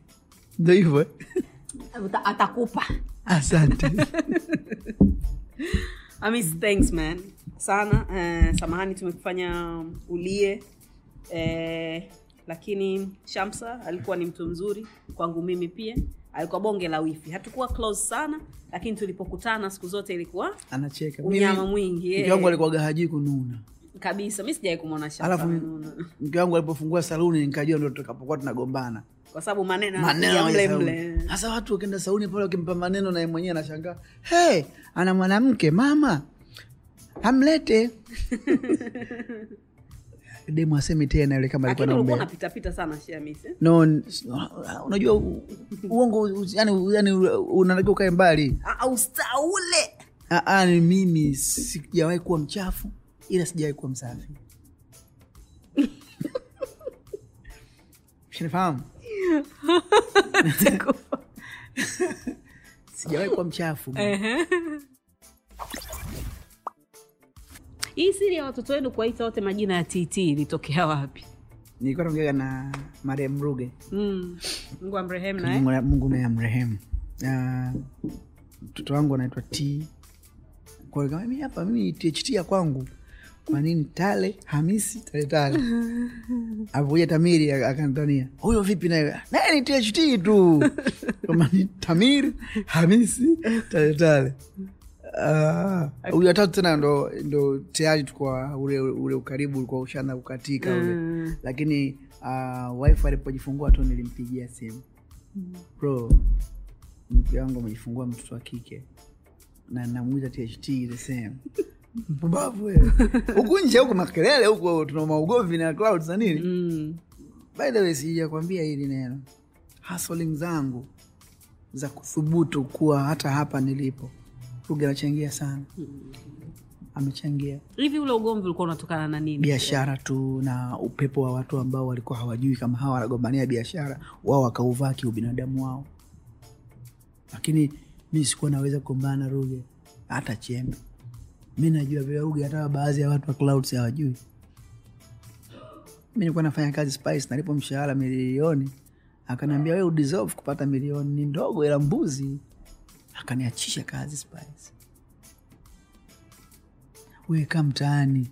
[SPEAKER 2] ndo hivyo eh?
[SPEAKER 1] Atakupa.
[SPEAKER 2] Asante.
[SPEAKER 1] Amis, thanks man. Sana eh, samahani tumekufanya ulie. Eh, lakini shamsa alikuwa ni mtu mzuri kwangu mimi pia. Alikuwa bonge la wifi. Hatukuwa close sana lakini tulipokutana siku zote ilikuwa
[SPEAKER 2] anacheka.
[SPEAKER 1] Unyama mwingi, eh.
[SPEAKER 2] wangu alikuwaga hajui kununa.
[SPEAKER 1] Kabisa mi sijawai kumwona Shamsa
[SPEAKER 2] alafu mke wangu alipofungua saluni nikajua ndo tutakapokuwa tunagombana
[SPEAKER 1] kwa sababu maneno
[SPEAKER 2] maneno sasa watu wakienda sauni pale wakimpa maneno naye mwenyewe anashangaa hey, ana mwanamke mama amlete. Demu asemi tena yule kama alikuwa
[SPEAKER 1] unapitapita sana Shamisi,
[SPEAKER 2] no unajua uongo yani, yani unatakiwa ukae mbali.
[SPEAKER 1] Ah, ustaule.
[SPEAKER 2] Ni mimi sijawahi kuwa mchafu ila sijawahi kuwa msafi. Shanifahamu sijawahi kuwa mchafu.
[SPEAKER 1] Hii siri ya watoto wenu kuwaita wote majina ya tt ilitokea wapi?
[SPEAKER 2] Nilikuwa naongea na marehemu ruge.
[SPEAKER 1] Mm. mungu amrehemu naye
[SPEAKER 2] mungu, mungu naye amrehemu. Ah, mtoto wangu anaitwa t. Kwa mimi hapa mimi tht ya kwangu kwa nini tale hamisi tale tale? Tamiri aka- akanitania huyo vipi naye? Naye ni tht tu. Kama ni tamiri hamisi tale tale. Ah, huyu watatu tena ndo, ndo tayari tukwa ule, ule ukaribu ulikuwa ushaanza kukatika ule.
[SPEAKER 1] Mm.
[SPEAKER 2] lakini uh, wife alipojifungua tu nilimpigia simu. Bro mke wangu amejifungua mtoto wa kike. Na namwita tht the same mpumbavu wewe. Huku nje huku makelele huku tuna maugovi na clouds na nini?
[SPEAKER 1] Mm.
[SPEAKER 2] by the way sijakwambia hili neno. Hustling zangu za kuthubutu kuwa hata hapa nilipo ruge anachangia sana. Amechangia.
[SPEAKER 1] Hivi ule ugomvi ulikuwa unatokana na nini?
[SPEAKER 2] Biashara tu na upepo wa watu ambao walikuwa hawajui kama hawa wanagombania biashara wao wakauvaa kiubinadamu wao. Lakini mi sikuwa naweza kugombana na ruge hata chembe mi najua vile hata baadhi ya watu wa clouds hawajui. Mi nilikuwa nafanya kazi spice nalipo mshahara milioni. Akaniambia we udeserve kupata milioni ni ndogo ila mbuzi. Akaniachisha kazi spice. Weka mtaani.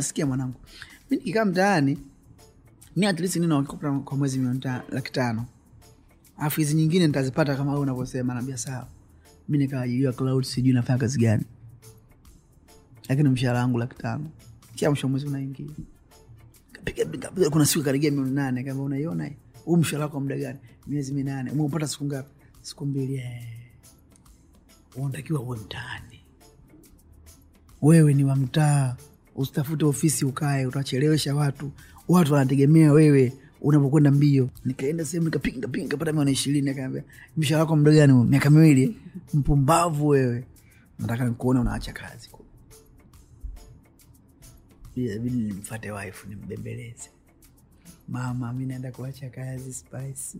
[SPEAKER 2] Sikia mwanangu mi nikikaa mtaani mi at least nina kwa mwezi milioni laki tano. Alafu hizi nyingine nitazipata kama wewe unavyosema. Naambia sawa. Mi nikaajiliwa cloud sijui nafanya kazi gani lakini mshahara wangu laki tano. Kia mwisho mwezi unaingia. Kuna siku karigia milioni nane. Kama unaiona huu mshahara wako muda gani? Miezi minane. Umeupata siku ngapi? Siku mbili eh. unatakiwa uwe mtaani. Wewe ni wa mtaa. Usitafute ofisi ukae utachelewesha watu. Watu wanategemea wewe unapokwenda mbio. Nikaenda sehemu nikapiga nikapiga nikapata ishirini. Akaambia mshahara wako muda gani? Miaka miwili. Mpumbavu wewe. Nataka nikuona unaacha kazi inabidi nimfate wife nimbembeleze. Mama mi naenda kuacha kazi spice.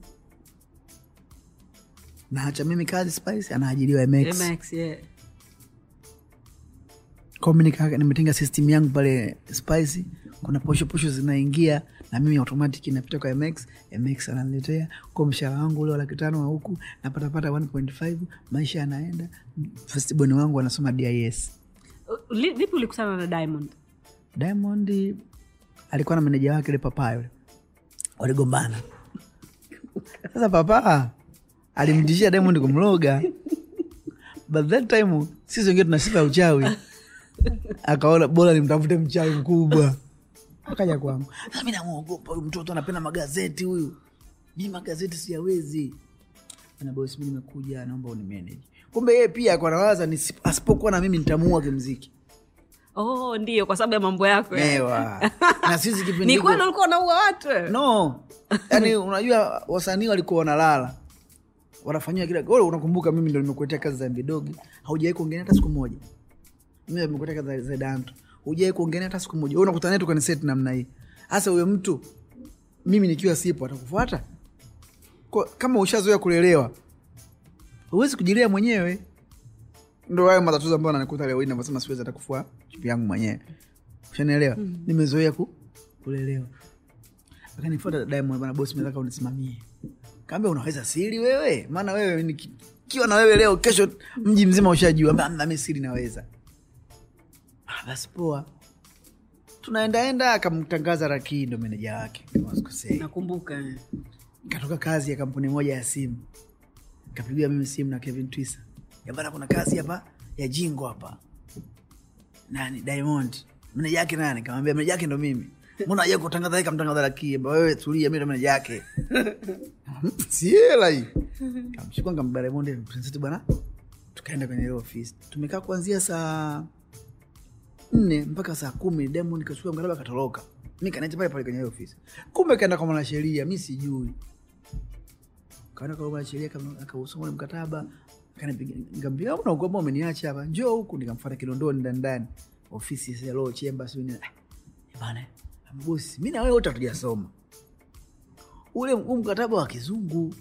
[SPEAKER 2] Naacha mimi kazi spice anaajiriwa mx
[SPEAKER 1] MX, yeah.
[SPEAKER 2] Kwa mimi nimetenga system yangu pale spice kuna posho posho zinaingia na mimi automatic inapita kwa mx mx ananiletea. Kwa mshahara wangu ule wa laki tano wa huku napatapata 1.5 maisha yanaenda. Festiboni wangu anasoma dis
[SPEAKER 1] Uh, vipi ulikutana na diamond
[SPEAKER 2] diamond alikuwa na meneja wake ule papa yule. Waligombana. Sasa papa alimtishia diamond kumloga. But that time sisi wengine tuna sifa ya uchawi. Akaona bora nimtafute mchawi mkubwa. Akaja kwangu "Sasa mi namwogopa huyu mtoto anapenda magazeti huyu. Mi magazeti siyawezi. Na mi nimekuja naomba unimeneji kumbe yeye pia anawaza asipokuwa na mimi nitamuua kimziki
[SPEAKER 1] oh ndio kwa sababu ya mambo yako ya.
[SPEAKER 2] Na sisi kipindi
[SPEAKER 1] ni kweli ulikuwa unaua watu
[SPEAKER 2] no. Yani unajua wasanii walikuwa wanalala. Wanafanyiwa kila wewe unakumbuka mimi ndo nimekuletea kazi za mbidogi haujawai kuongelea hata siku moja. Mimi nimekuletea kazi za danto. Hujawai kuongelea hata siku moja. Wewe unakutana naye tu kwenye namna hii. Hasa huyo mtu mimi nikiwa sipo atakufuata? Kwa- kama ushazoea kulelewa huwezi kujilea mwenyewe ndo hayo matatizo ambayo nanikuta leo hii navyosema siwezi hata kufua chupi yangu mwenyewe ushanielewa nimezoea ku, kulelewa akanifuata Diamond, bana bosi, nataka unisimamie. Kaambia unaweza siri wewe, maana wewe niki- kiwa na wewe leo, kesho mji mzima ushajua. Ambia, "Hamna, mi siri naweza. Ah, basi poa, tunaendaenda. Akamtangaza Rakii ndo meneja wake
[SPEAKER 1] nakumbuka.
[SPEAKER 2] Katoka kazi ya kampuni moja ya simu, kapigiwa mimi simu na Kevin Twisa, bana, kuna kazi hapa ya jingo hapa. Nani? Diamond. Meneja yake nani? Kamwambia meneja yake ndo mimi. Mbona haja kutangaza yeye kamtangaza? Amba, Wewe tulia, mimi ndo meneja yake. Siela hii. Kamchukua ngambia Diamond, Princess bwana, tukaenda kwenye ile ofisi. Tumekaa kuanzia saa nne mpaka saa kumi Diamond kachukua mkataba katoroka. Mi kanaita pale pale kwenye ile ofisi. Kumbe kaenda kwa mwanasheria, mi sijui. Kaenda kwa mwanasheria ule mkataba, akanipiga ngambia, umeniacha hapa, njoo huku. nikamfata Kinondoni ndani ndani ofisi ya law chamber, sio nini. Ah, bana bosi, mi na wewe wote hatujasoma ule huu mkataba wa kizungu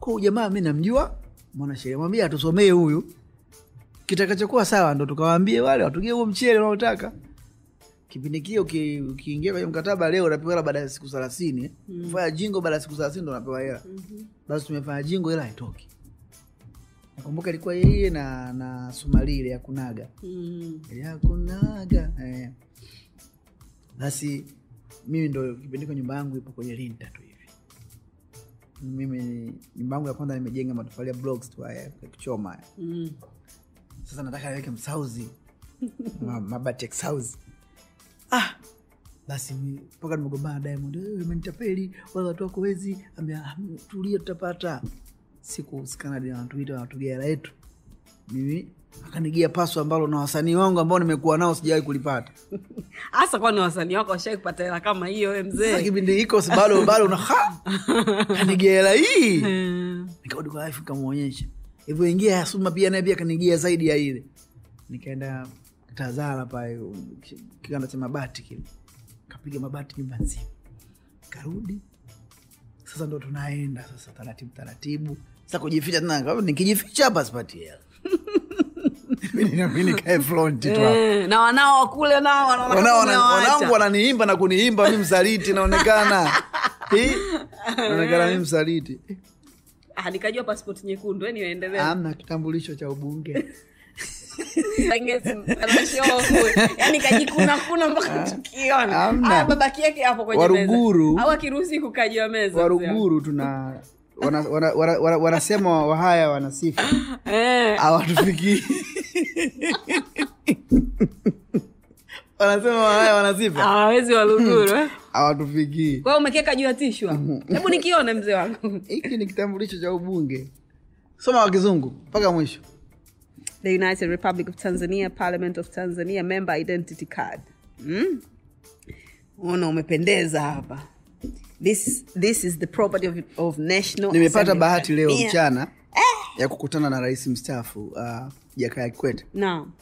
[SPEAKER 2] kwa ujamaa mi namjua mwanasheria, mwambia atusomee huyu kitakachokuwa sawa, ndo tukawaambie wale watugie huo mchele unaotaka kipindi kile. uki- Ukiingia kwenye mkataba leo unapewa hela baada ya siku thelathini mm. fanya jingo baada ya siku thelathini ndo unapewa hela basi tumefanya jingo, hela haitoki. Nakumbuka ilikuwa yeye na na Sumali ile ya kunaga
[SPEAKER 1] Mm.
[SPEAKER 2] ya kunaga eh. Basi mimi ndo kipindiko, nyumba yangu ipo kwenye linta tu hivi. Mimi nyumba yangu ya kwanza nimejenga matofali ya blocks tu haya ya kuchoma.
[SPEAKER 1] Mm.
[SPEAKER 2] Sasa nataka niweke msauzi mabati ya kisauzi. Ah, basi mpaka nimegombana Diamond, "Eh, umenitapeli wala watu wako wezi. Ambia "Ah, tulia, tutapata siku na wanatuita wanatugera yetu. Mimi akanigia paso ambalo na wasanii wangu ambao nimekuwa nao sijawahi kulipata.
[SPEAKER 1] Hasa kwani wasanii wako washai kupata hela kama hiyo mzee?
[SPEAKER 2] Kipindi hiko bado bado na ha! Kanigia hela hii!
[SPEAKER 1] Mm.
[SPEAKER 2] nikarudi kwa wife nikamwonyesha hivyo ingia ya pia naye pia kanigia zaidi ya ile. Nikaenda tazara pale kiganda cha mabati kile. Kapiga mabati nyumba nzima. Karudi sasa ndo tunaenda sasa taratibu taratibu sasa kujificha tena nikijificha hapa sipati hela. Mi nikae front tu
[SPEAKER 1] Eh, na wanao wakule nao
[SPEAKER 2] wanangu wananiimba na kuniimba mi msaliti naonekana. Naonekana mi msaliti.
[SPEAKER 1] Ah, nikajua passport nyekundu
[SPEAKER 2] amna kitambulisho cha ubunge.
[SPEAKER 1] Yani kajikuna kuna mpaka tukiona. Ah, babaki yake hapo kwenye
[SPEAKER 2] Waruguru.
[SPEAKER 1] au akiruhusi kukajiwa meza
[SPEAKER 2] waruguru tuna wana- wana- wana- wana- wanasema wahaya wanasifa
[SPEAKER 1] eh.
[SPEAKER 2] hawatufikii. Wanasema wahaya wanasifa
[SPEAKER 1] hawawezi waluguru eh?
[SPEAKER 2] hawatufikii.
[SPEAKER 1] Kwa umekeka juu ya tishwa hebu nikione mzee wangu.
[SPEAKER 2] Hiki ni kitambulisho cha ubunge. Soma wa kizungu mpaka mwisho.
[SPEAKER 1] The united republic of tanzania parliament of tanzania member identity card. Mm? ona umependeza hapa this, this is the property of, of national
[SPEAKER 2] nimepata bahati leo mchana ya kukutana na rais mstaafu uh, jakaya kikwete.
[SPEAKER 1] Naam.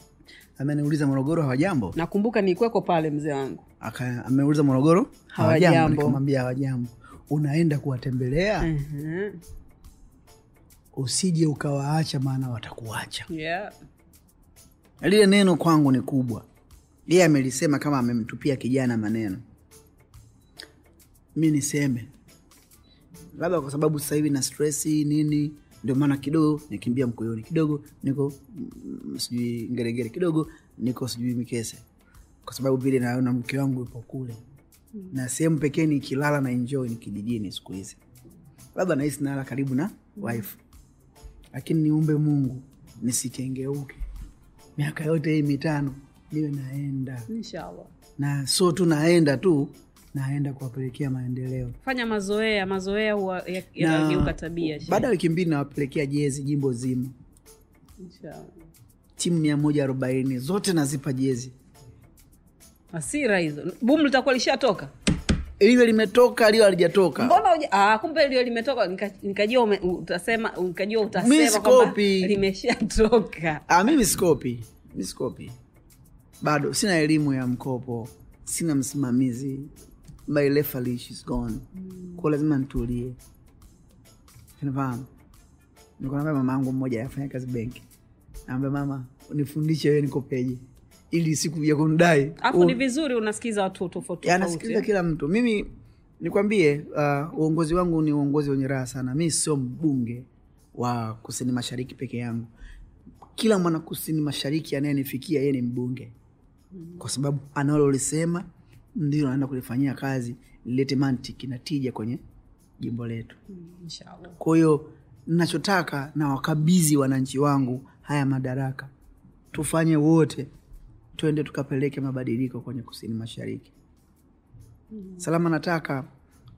[SPEAKER 2] Ameniuliza morogoro hawajambo
[SPEAKER 1] nakumbuka nikweko pale mzee wangu.
[SPEAKER 2] Ameuliza morogoro?
[SPEAKER 1] Hawajambo.
[SPEAKER 2] nikamwambia hawajambo unaenda kuwatembelea?
[SPEAKER 1] Mhm.
[SPEAKER 2] usije ukawaacha maana watakuacha.
[SPEAKER 1] Yeah.
[SPEAKER 2] lile neno kwangu ni kubwa. Yeye amelisema kama amemtupia kijana maneno mi niseme. Labda kwa sababu sasa hivi na stresi nini ndio maana kidogo nikimbia mkoyoni kidogo niko mm, sijui ngeregere kidogo niko sijui mikese. Kwa sababu vile naona mke wangu ipo kule. Na sehemu pekee nikilala na enjoy ni kijijini siku hizi. Labda nahisi nala karibu na wife. Lakini niumbe mungu nisikengeuke. Miaka yote hii mitano niwe naenda.
[SPEAKER 1] Inshallah.
[SPEAKER 2] Na so tu naenda tu naenda kuwapelekea maendeleo.
[SPEAKER 1] Fanya mazoea mazoea ya- yanageuka tabia
[SPEAKER 2] baada ya wiki mbili nawapelekea jezi jimbo zima. Timu mia moja arobaini zote nazipa jezi.
[SPEAKER 1] Hasira hizo. Bumu litakuwa lishatoka?
[SPEAKER 2] Liwe limetoka liwe alijatoka
[SPEAKER 1] mbona uja, ah, kumbe lio limetoka nikajua utasema nikajua utasema kwamba limeshatoka.
[SPEAKER 2] Ah, mimi sikopi. Mi sikopi. Bado sina elimu ya mkopo. Sina msimamizi my referee is gone. Kwa lazima nitulie. Unafahamu? Nikonambia mama yangu mmoja afanya kazi benki naambia mama nifundishe wewe nikopeje ili siku ya kunidai
[SPEAKER 1] ni vizuri unasikiza watu tofauti eh.
[SPEAKER 2] kila mtu. Mimi nikwambie uh, uongozi wangu ni uongozi wenye raha sana. Mi sio mbunge wa kusini mashariki peke yangu. Kila mwana kusini mashariki anayenifikia yeye ni mbunge. Kwa sababu analolisema ndio naenda kulifanyia kazi lilete mantiki na tija kwenye jimbo letu. Kwa hiyo nachotaka na wakabidhi wananchi wangu haya madaraka. Tufanye wote twende tukapeleke mabadiliko kwenye kusini mashariki. Salama nataka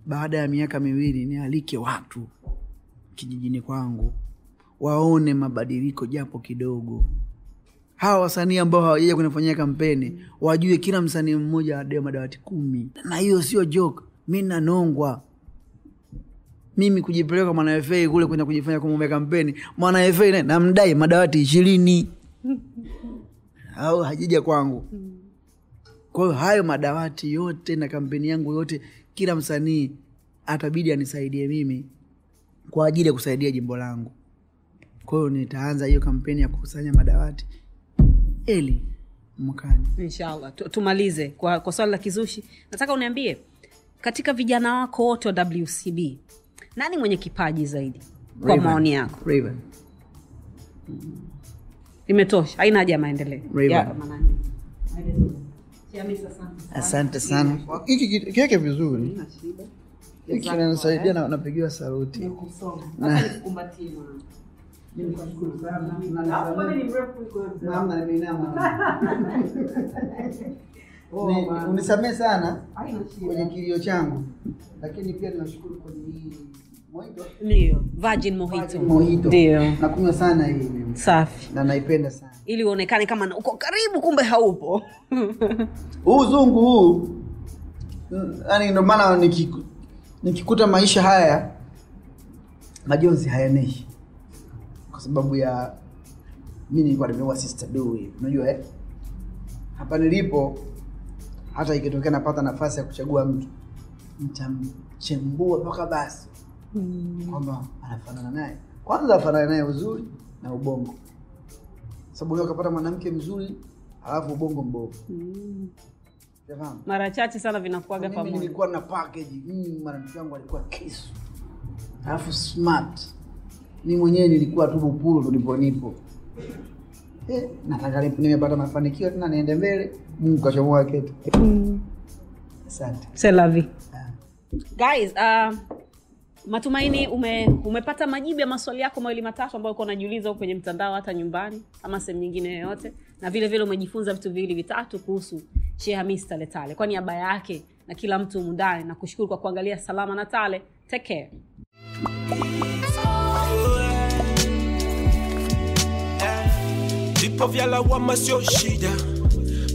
[SPEAKER 2] baada ya miaka miwili nialike watu kijijini kwangu. Waone mabadiliko japo kidogo hawa wasanii ambao hawajaja kunifanyia kampeni wajue kila msanii mmoja adee madawati kumi. Na hiyo sio joke. Mi nanongwa. Mimi kujipeleka mwanafa kule kwenda kujifanya kumwombe kampeni mwanafa naye namdai madawati ishirini. Au hajija kwangu. Kwa hayo madawati yote na kampeni yangu yote kila msanii atabidi anisaidie mimi kwa ajili ya kusaidia jimbo langu. Kwa hiyo nitaanza hiyo kampeni ya kukusanya madawati eli mwakani
[SPEAKER 1] inshallah. Tumalize kwa, kwa swali la kizushi. Nataka uniambie katika vijana wako wote wa wcb nani mwenye kipaji zaidi? Kwa maoni yako.
[SPEAKER 2] Raven.
[SPEAKER 1] imetosha. Haina haja ya maendeleo. Asante.
[SPEAKER 2] asante sana. Hiki kiweke vizuri. Hiki kinanisaidia napigiwa saluti
[SPEAKER 1] Mpaka nikukumbatie mwanangu.
[SPEAKER 2] Nimeinama. Ni- sana kwenye kilio changu lakini pia ninashukuru kwenye hii
[SPEAKER 1] ndio virgin mojito
[SPEAKER 2] Mojito.
[SPEAKER 1] ndio.
[SPEAKER 2] Nakunywa sana hii
[SPEAKER 1] safi.
[SPEAKER 2] Na naipenda sana.
[SPEAKER 1] Ili uonekane kama uko karibu kumbe haupo.
[SPEAKER 2] Huu zungu huu yani ndio maana nikiku- nikikuta maisha haya majonzi hayaneshi sababu ya mi nilikuwa nimeua sister Dui, unajua eh? hapa nilipo hata ikitokea napata nafasi ya kuchagua mtu nitamchembua mpaka basi. Kwamba anafanana naye. Kwanza afanana naye uzuri na ubongo. Sababu unaweza ukapata mwanamke mzuri alafu ubongo mbovu. Mm.
[SPEAKER 1] mara chache sana vinakuaga pamoja.
[SPEAKER 2] nilikuwa na package. Mm, mwanamke wangu alikuwa kisu. Alafu smart mi mwenyewe nilikuwa tu Bupulu tulipo nipo. Eh, nataka nimepata mafanikio tena niende mbele mungu kachomoa ketu asante.
[SPEAKER 1] Selavi
[SPEAKER 2] Ah.
[SPEAKER 1] guys uh, matumaini ume, umepata majibu ya maswali yako mawili matatu ambayo uko unajiuliza huko kwenye mtandao hata nyumbani ama sehemu nyingine yoyote. Na vile vile umejifunza vitu viwili vitatu kuhusu Sheikh Hamis Tale Tale. Kwa niaba yake na kila mtu mundani, na kushukuru kwa kuangalia salama na tale. Take care
[SPEAKER 3] Vipo vya lawama sio shida,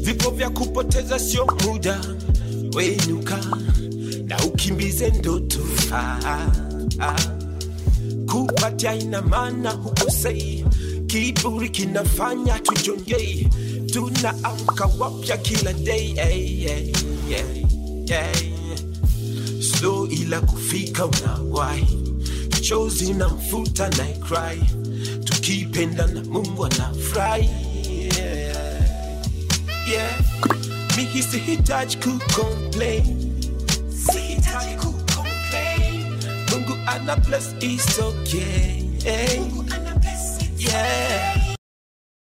[SPEAKER 3] vipo vya kupoteza sio muda. Wenuka na ukimbize ndoto kupati aina ina maana hukosei, kiburi kinafanya tujongei, tunaamka wapya kila day hey, hey, hey, hey. Slow ila kufika unawahi, chozi na mfuta na cry, tukipenda na Mungu anafurahi yeah. yeah. Mimi sihitaji kucomplain, sihitaji kucomplain. Mungu ana bless is okay. Mungu ana bless it's yeah.